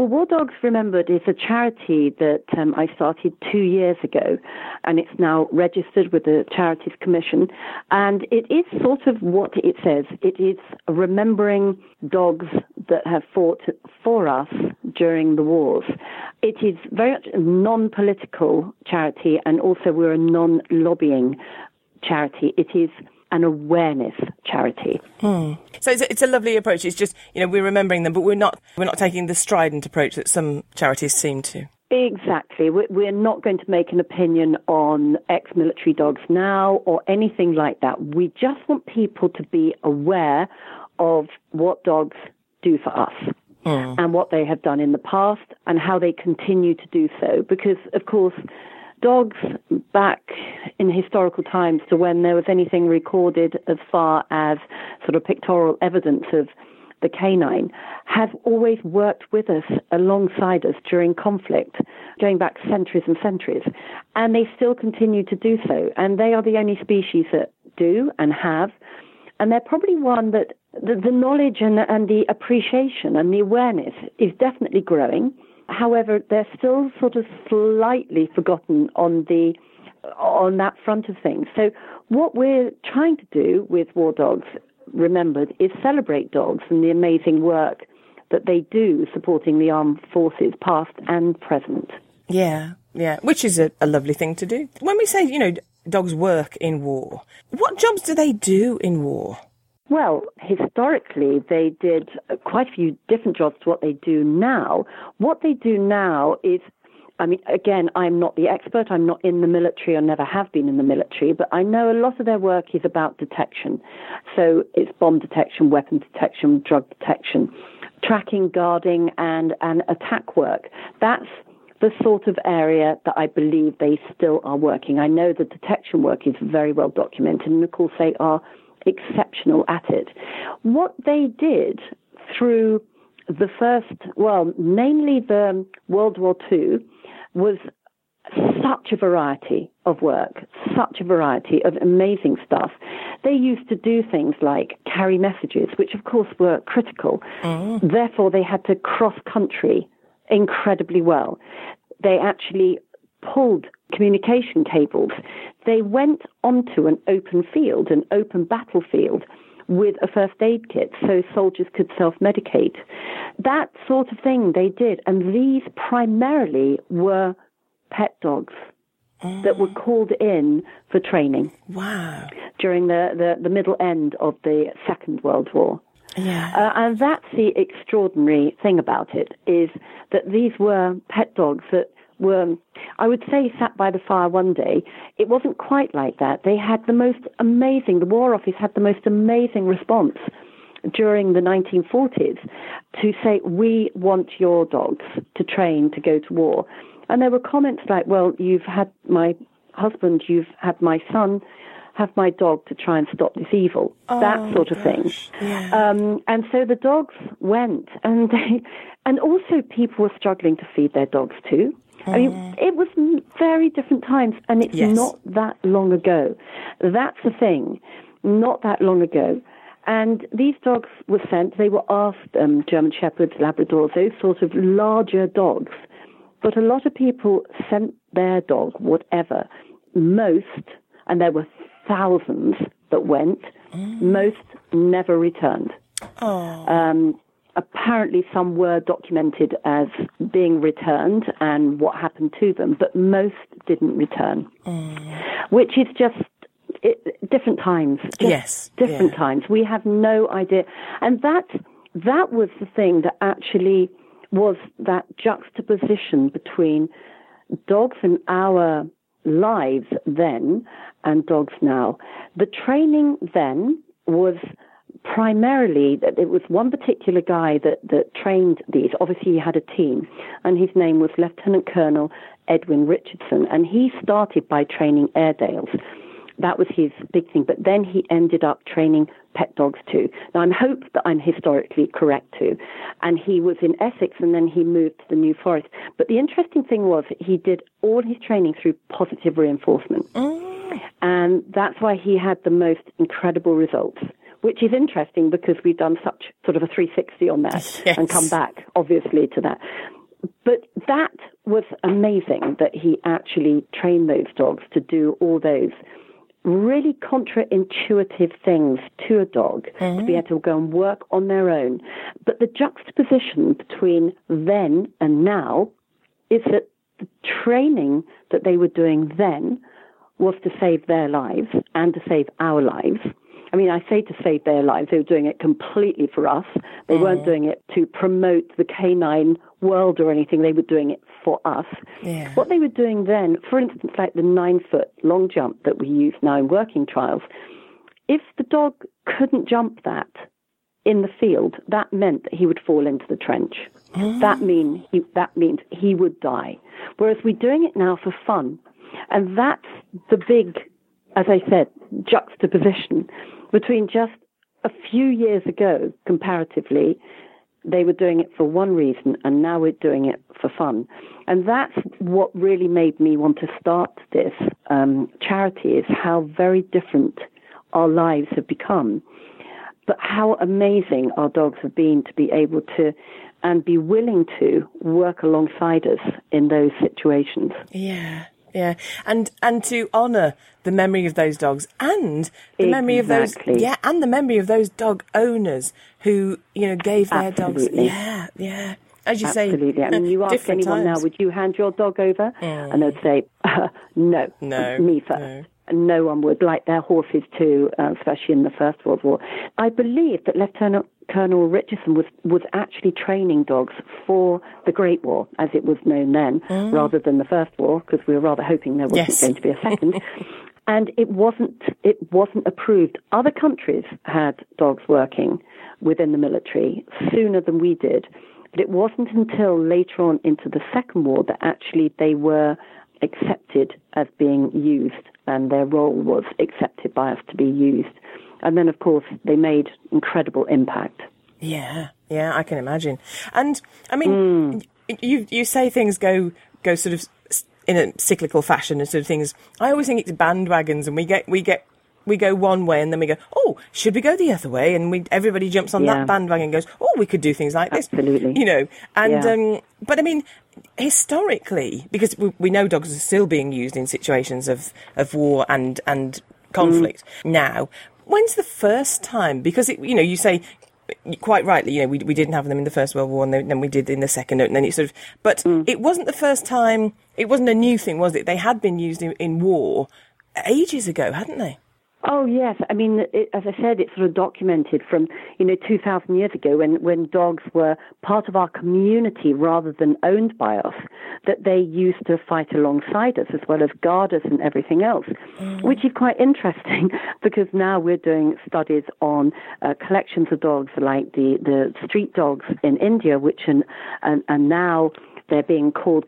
Well, War Dogs Remembered is a charity that um, I started two years ago, and it's now registered with the Charities Commission. And it is sort of what it says it is remembering dogs that have fought for us during the wars. It is very much a non political charity, and also we're a non lobbying charity. It is an awareness charity. Hmm. So it's a, it's a lovely approach. It's just you know we're remembering them, but we're not we're not taking the strident approach that some charities seem to. Exactly. We're not going to make an opinion on ex military dogs now or anything like that. We just want people to be aware of what dogs do for us. Mm. And what they have done in the past and how they continue to do so. Because, of course, dogs back in historical times to when there was anything recorded as far as sort of pictorial evidence of the canine have always worked with us alongside us during conflict, going back centuries and centuries. And they still continue to do so. And they are the only species that do and have. And they're probably one that the, the knowledge and, and the appreciation and the awareness is definitely growing. However, they're still sort of slightly forgotten on the on that front of things. So what we're trying to do with War Dogs Remembered is celebrate dogs and the amazing work that they do supporting the armed forces, past and present. Yeah, yeah, which is a, a lovely thing to do. When we say, you know, dogs work in war, what jobs do they do in war? Well, historically, they did quite a few different jobs to what they do now. What they do now is, I mean, again, I'm not the expert. I'm not in the military or never have been in the military, but I know a lot of their work is about detection. So it's bomb detection, weapon detection, drug detection, tracking, guarding, and, and attack work. That's the sort of area that I believe they still are working. I know the detection work is very well documented, and of course, they are exceptional at it. What they did through the first, well, mainly the World War II, was such a variety of work, such a variety of amazing stuff. They used to do things like carry messages, which of course were critical. Mm. Therefore, they had to cross country incredibly well. They actually pulled communication cables. They went onto an open field, an open battlefield, with a first aid kit so soldiers could self medicate. That sort of thing they did. And these primarily were pet dogs. That were called in for training. Wow. During the, the, the middle end of the Second World War. Yeah. Uh, and that's the extraordinary thing about it is that these were pet dogs that were, I would say, sat by the fire one day. It wasn't quite like that. They had the most amazing, the War Office had the most amazing response during the 1940s to say, we want your dogs to train to go to war. And there were comments like, well, you've had my husband, you've had my son, have my dog to try and stop this evil, oh, that sort of thing. Yeah. Um, and so the dogs went, and they, and also people were struggling to feed their dogs too. I mean, it was very different times, and it's yes. not that long ago. That's the thing, not that long ago. And these dogs were sent, they were asked, um, German Shepherds, Labradors, those sort of larger dogs. But a lot of people sent their dog, whatever. Most, and there were thousands that went, mm. most never returned. Oh. Um, apparently some were documented as being returned and what happened to them, but most didn't return, mm. which is just it, different times. yes, different yeah. times. We have no idea, and that that was the thing that actually was that juxtaposition between dogs and our lives then and dogs now. The training then was primarily that it was one particular guy that, that trained these. Obviously, he had a team, and his name was Lieutenant Colonel Edwin Richardson, and he started by training Airedales. That was his big thing, but then he ended up training pet dogs too. Now, I hope that I'm historically correct too. And he was in Essex and then he moved to the New Forest. But the interesting thing was he did all his training through positive reinforcement. Mm. And that's why he had the most incredible results which is interesting because we've done such sort of a 360 on that yes. and come back, obviously, to that. But that was amazing that he actually trained those dogs to do all those really counterintuitive things to a dog mm-hmm. to be able to go and work on their own. But the juxtaposition between then and now is that the training that they were doing then was to save their lives and to save our lives. I mean, I say to save their lives, they were doing it completely for us. They mm. weren't doing it to promote the canine world or anything. They were doing it for us. Yeah. What they were doing then, for instance, like the nine foot long jump that we use now in working trials, if the dog couldn't jump that in the field, that meant that he would fall into the trench. Mm. That mean he, that means he would die. Whereas we're doing it now for fun, and that's the big, as I said, juxtaposition between just a few years ago, comparatively, they were doing it for one reason and now we're doing it for fun. And that's what really made me want to start this um, charity is how very different our lives have become. But how amazing our dogs have been to be able to and be willing to work alongside us in those situations. Yeah. Yeah, and and to honour the memory of those dogs and the exactly. memory of those yeah, and the memory of those dog owners who you know gave their Absolutely. dogs yeah yeah. As you Absolutely. say, I mean, you ask anyone times. now, would you hand your dog over? Mm. And they'd say, uh, no, no, me first. No no one would, like their horses too, uh, especially in the First World War. I believe that Lieutenant Colonel Richardson was, was actually training dogs for the Great War, as it was known then, mm. rather than the First War, because we were rather hoping there wasn't yes. going to be a second. and it wasn't it wasn't approved. Other countries had dogs working within the military sooner than we did, but it wasn't until later on into the Second War that actually they were accepted as being used and their role was accepted by us to be used. And then, of course, they made incredible impact. Yeah, yeah, I can imagine. And I mean, mm. you you say things go go sort of in a cyclical fashion and sort of things. I always think it's bandwagons, and we get we get we go one way and then we go, oh, should we go the other way? And we everybody jumps on yeah. that bandwagon and goes, oh, we could do things like this. Absolutely. You know, and yeah. um, but I mean, historically, because we, we, know dogs are still being used in situations of, of war and and conflict mm. now. When's the first time? Because it, you know, you say quite rightly, you know, we, we didn't have them in the First World War, and then we did in the Second, and then it sort of. But mm. it wasn't the first time. It wasn't a new thing, was it? They had been used in, in war ages ago, hadn't they? Oh yes, I mean, it, as I said, it's sort of documented from you know 2,000 years ago when when dogs were part of our community rather than owned by us, that they used to fight alongside us as well as guard us and everything else, mm. which is quite interesting because now we're doing studies on uh, collections of dogs like the the street dogs in India, which and and, and now they're being called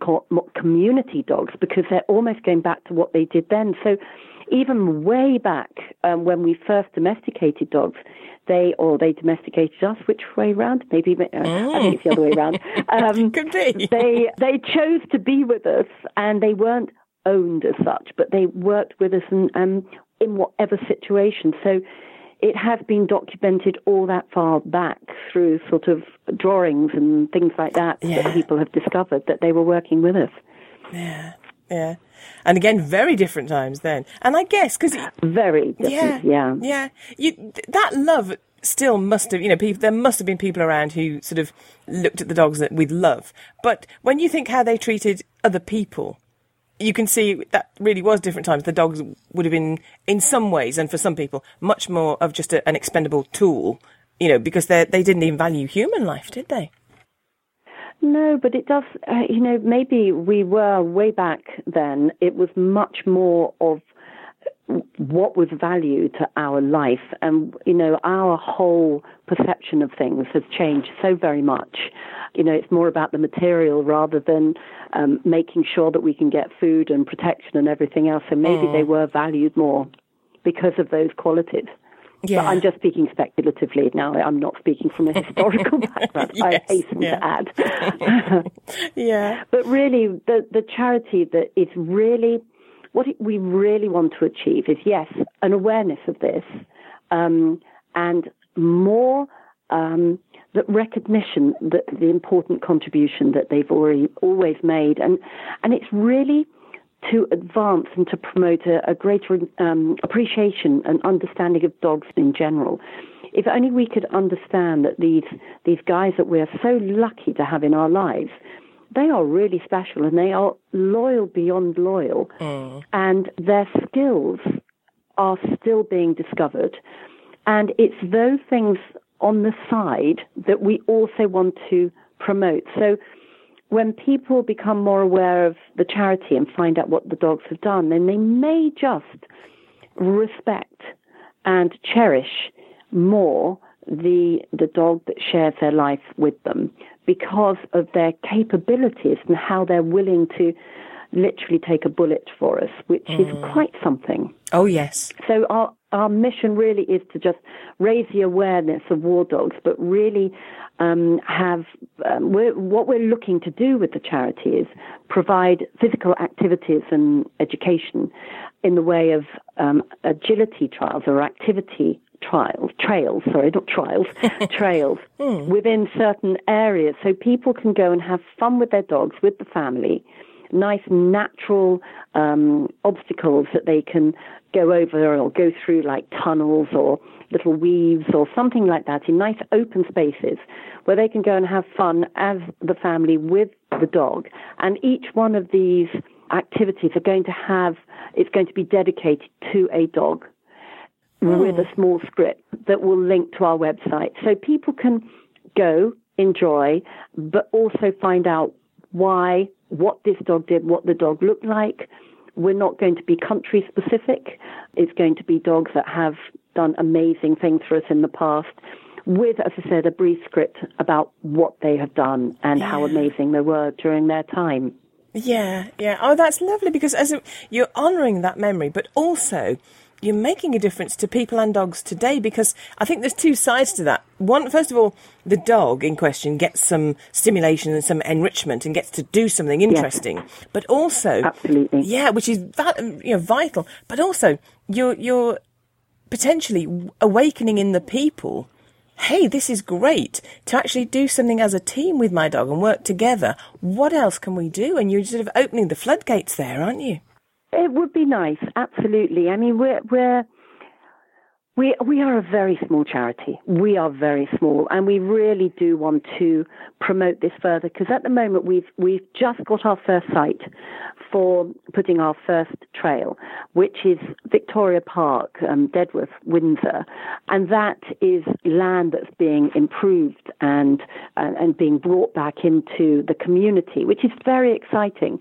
community dogs because they're almost going back to what they did then. So even way back um, when we first domesticated dogs, they or they domesticated us. Which way round? Maybe uh, mm. I think it's the other way round. Um, Could be. They they chose to be with us, and they weren't owned as such, but they worked with us and um, in whatever situation. So it has been documented all that far back through sort of drawings and things like that yeah. that people have discovered that they were working with us. Yeah, yeah. And again, very different times then. And I guess because very different, yeah, yeah, yeah. You, that love still must have, you know, people, there must have been people around who sort of looked at the dogs with love. But when you think how they treated other people, you can see that really was different times. The dogs would have been, in some ways, and for some people, much more of just a, an expendable tool, you know, because they they didn't even value human life, did they? No, but it does, uh, you know, maybe we were way back then, it was much more of what was value to our life. And, you know, our whole perception of things has changed so very much. You know, it's more about the material rather than um, making sure that we can get food and protection and everything else. And maybe mm. they were valued more because of those qualities. Yeah. But I'm just speaking speculatively now. I'm not speaking from a historical background. yes, I hasten yeah. to add. yeah. But really, the, the charity that is really what we really want to achieve is yes, an awareness of this, um, and more um, the recognition that the important contribution that they've already always made, and and it's really to advance and to promote a, a greater um, appreciation and understanding of dogs in general. If only we could understand that these these guys that we're so lucky to have in our lives, they are really special and they are loyal beyond loyal, mm. and their skills are still being discovered. And it's those things on the side that we also want to promote. So when people become more aware of the charity and find out what the dogs have done, then they may just respect and cherish more the the dog that shares their life with them because of their capabilities and how they're willing to literally take a bullet for us, which mm. is quite something. Oh yes. So our our mission really is to just raise the awareness of war dogs, but really um, have um, we're, what we're looking to do with the charity is provide physical activities and education in the way of um, agility trials or activity trials, trails, sorry, not trials, trails mm. within certain areas, so people can go and have fun with their dogs, with the family nice natural um, obstacles that they can go over or go through, like tunnels or little weaves or something like that, in nice open spaces where they can go and have fun as the family with the dog. And each one of these activities are going to have, it's going to be dedicated to a dog with a small script that will link to our website. So people can go, enjoy, but also find out why, what this dog did, what the dog looked like. We're not going to be country specific. It's going to be dogs that have done amazing things for us in the past with, as I said, a brief script about what they have done and yeah. how amazing they were during their time. Yeah, yeah. Oh, that's lovely because as a, you're honouring that memory, but also you're making a difference to people and dogs today because I think there's two sides to that. One, first of all, the dog in question gets some stimulation and some enrichment and gets to do something interesting. Yes. But also, absolutely, yeah, which is that um, you know vital. But also, you're you're potentially awakening in the people. Hey, this is great to actually do something as a team with my dog and work together. What else can we do? And you're sort of opening the floodgates there, aren't you? It would be nice, absolutely. I mean, we're we're we we are a very small charity. We are very small, and we really do want to promote this further because at the moment we've we've just got our first site for putting our first trail, which is Victoria Park, um, Dedworth, Windsor, and that is land that's being improved and uh, and being brought back into the community, which is very exciting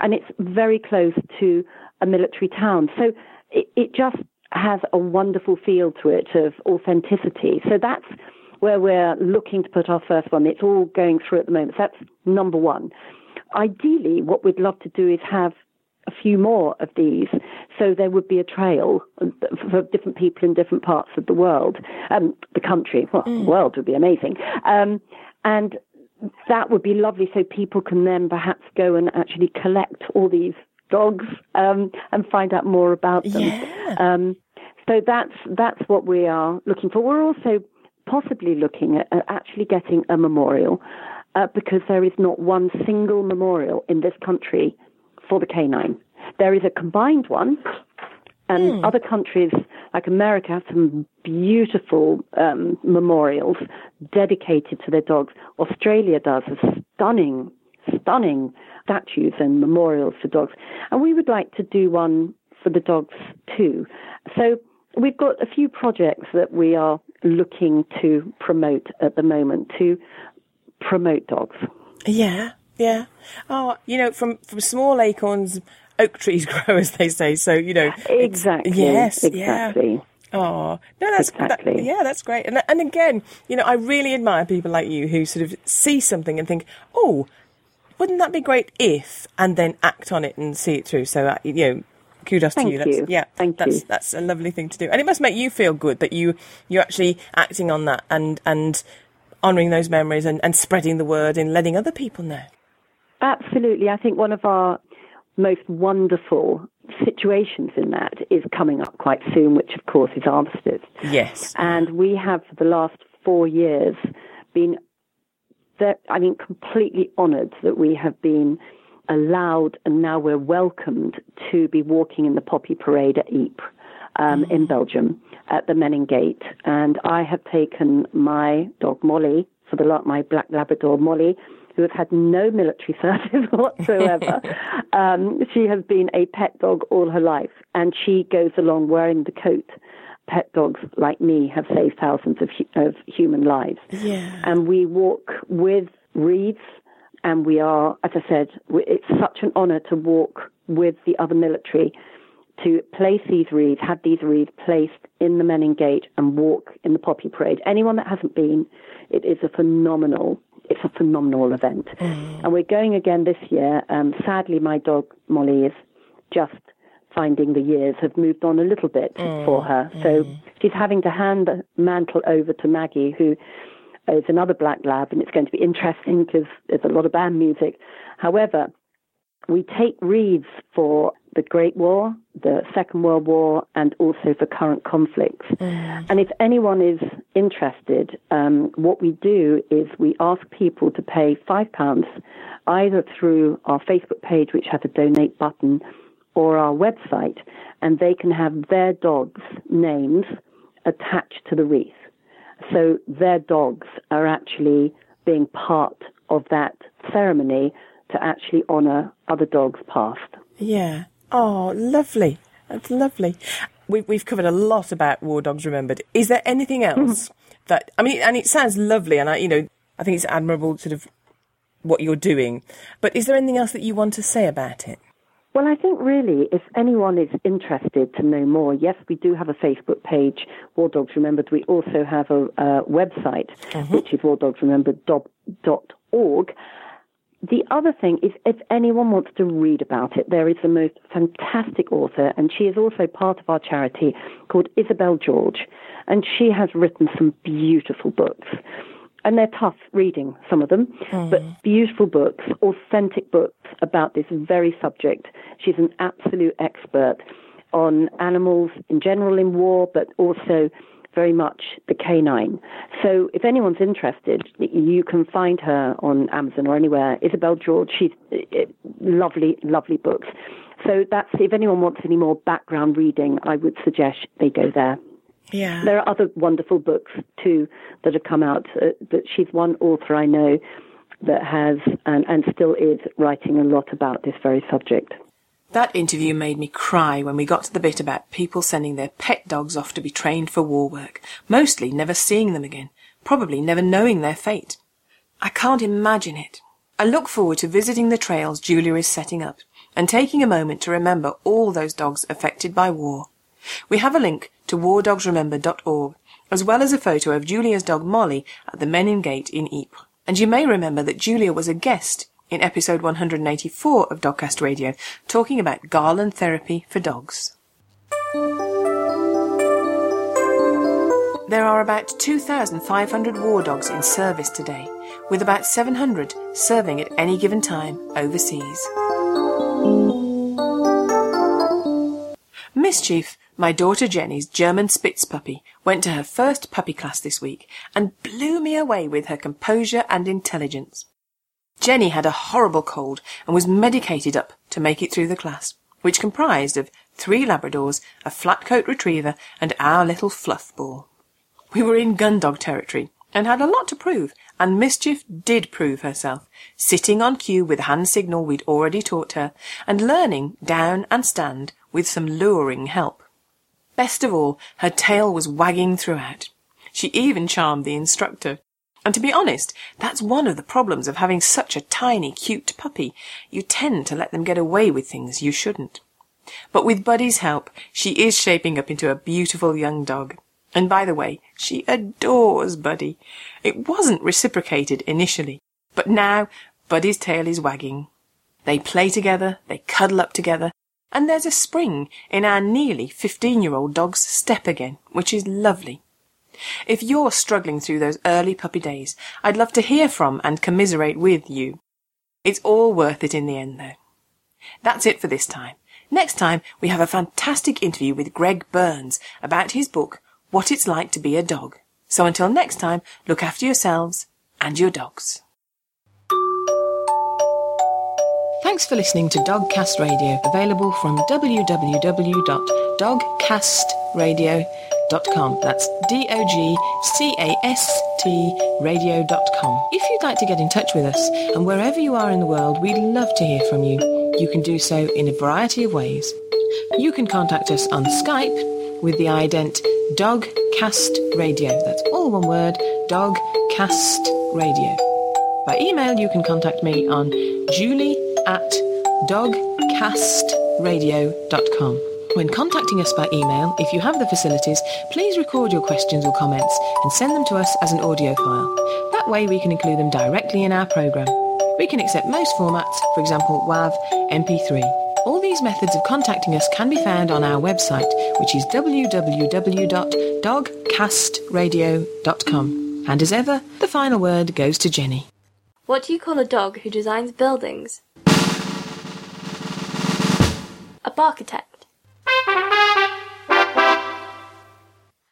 and it's very close to a military town. So it, it just has a wonderful feel to it of authenticity. So that's where we're looking to put our first one. It's all going through at the moment. So that's number one. Ideally, what we'd love to do is have a few more of these, so there would be a trail for different people in different parts of the world, um, the country. Well, mm. the world would be amazing. Um, and that would be lovely so people can then perhaps go and actually collect all these dogs um, and find out more about them. Yeah. Um, so that's that's what we are looking for. We're also possibly looking at, at actually getting a memorial uh, because there is not one single memorial in this country for the canine. There is a combined one and mm. other countries like America have some beautiful um, memorials dedicated to their dogs. Australia does a stunning, stunning statues and memorials for dogs. And we would like to do one for the dogs too. So we've got a few projects that we are looking to promote at the moment to promote dogs. Yeah, yeah. Oh, you know, from, from small acorns oak trees grow, as they say. So you know, exactly. Yes, exactly. Yeah. Oh no, that's exactly. that, yeah, that's great. And and again, you know, I really admire people like you who sort of see something and think, oh, wouldn't that be great if, and then act on it and see it through. So uh, you know, kudos Thank to you. That's, you. Yeah, Thank that's you. that's a lovely thing to do, and it must make you feel good that you you're actually acting on that and and honouring those memories and, and spreading the word and letting other people know. Absolutely. I think one of our most wonderful situations in that is coming up quite soon, which of course is Armistice. Yes. And we have for the last four years been, I mean, completely honoured that we have been allowed and now we're welcomed to be walking in the Poppy Parade at Ypres um, in Belgium at the Menin Gate. And I have taken my dog Molly, for the lot, my black Labrador Molly, who has had no military service whatsoever. um, she has been a pet dog all her life, and she goes along wearing the coat. Pet dogs like me have saved thousands of, hu- of human lives. Yeah. And we walk with wreaths, and we are, as I said, it's such an honour to walk with the other military to place these wreaths, have these wreaths placed in the Menin Gate and walk in the Poppy Parade. Anyone that hasn't been, it is a phenomenal, it's a phenomenal event. Mm. And we're going again this year. Um, sadly, my dog Molly is just finding the years have moved on a little bit mm. for her. So mm. she's having to hand the mantle over to Maggie, who is another black lab, and it's going to be interesting because there's a lot of band music. However, we take wreaths for the Great War, the Second World War, and also for current conflicts. And if anyone is interested, um, what we do is we ask people to pay five pounds either through our Facebook page, which has a donate button, or our website, and they can have their dogs' names attached to the wreath. So their dogs are actually being part of that ceremony to actually honour other dogs past. Yeah. Oh, lovely. That's lovely. We've, we've covered a lot about War Dogs Remembered. Is there anything else that, I mean, and it sounds lovely, and I, you know, I think it's admirable sort of what you're doing, but is there anything else that you want to say about it? Well, I think really, if anyone is interested to know more, yes, we do have a Facebook page, War Dogs Remembered. We also have a, uh website, which is wardogsremembered.org. The other thing is, if anyone wants to read about it, there is the most fantastic author, and she is also part of our charity called Isabel George, and she has written some beautiful books. And they're tough reading, some of them, mm. but beautiful books, authentic books about this very subject. She's an absolute expert on animals in general in war, but also very much the canine. So if anyone's interested, you can find her on Amazon or anywhere. Isabel George, she's uh, lovely, lovely books. So that's if anyone wants any more background reading, I would suggest they go there. Yeah. There are other wonderful books too that have come out. Uh, but she's one author I know that has and, and still is writing a lot about this very subject. That interview made me cry when we got to the bit about people sending their pet dogs off to be trained for war work, mostly never seeing them again, probably never knowing their fate. I can't imagine it. I look forward to visiting the trails Julia is setting up and taking a moment to remember all those dogs affected by war. We have a link to wardogsremember.org, as well as a photo of Julia's dog Molly at the Menin Gate in Ypres. And you may remember that Julia was a guest in episode 184 of Dogcast Radio, talking about Galen therapy for dogs. There are about 2,500 war dogs in service today, with about 700 serving at any given time overseas. Mischief, my daughter Jenny's German Spitz puppy, went to her first puppy class this week and blew me away with her composure and intelligence. Jenny had a horrible cold and was medicated up to make it through the class, which comprised of three Labradors, a flat coat retriever, and our little fluff ball. We were in gun dog territory and had a lot to prove, and Mischief did prove herself, sitting on cue with hand signal we'd already taught her, and learning down and stand with some luring help. Best of all, her tail was wagging throughout. She even charmed the instructor. And to be honest, that's one of the problems of having such a tiny, cute puppy. You tend to let them get away with things you shouldn't. But with Buddy's help, she is shaping up into a beautiful young dog. And by the way, she adores Buddy. It wasn't reciprocated initially, but now Buddy's tail is wagging. They play together, they cuddle up together, and there's a spring in our nearly 15 year old dog's step again, which is lovely. If you're struggling through those early puppy days, I'd love to hear from and commiserate with you. It's all worth it in the end though. That's it for this time. Next time, we have a fantastic interview with Greg Berns about his book, What It's Like to Be a Dog. So until next time, look after yourselves and your dogs. Thanks for listening to Dogcast Radio, available from www.dogcastradio.com. That's D-O-G-C-A-S-T radio.com. If you'd like to get in touch with us, and wherever you are in the world, we'd love to hear from you. You can do so in a variety of ways. You can contact us on Skype with the ident Dogcast Radio. That's all one word, Dogcast Radio. By email, you can contact me on julie at dogcastradio.com. When contacting us by email, if you have the facilities, please record your questions or comments and send them to us as an audio file. That way we can include them directly in our programme. We can accept most formats, for example WAV, MP3. All these methods of contacting us can be found on our website, which is www.dogcastradio.com. And as ever, the final word goes to Jenny. What do you call a dog who designs buildings? A barkitect. Música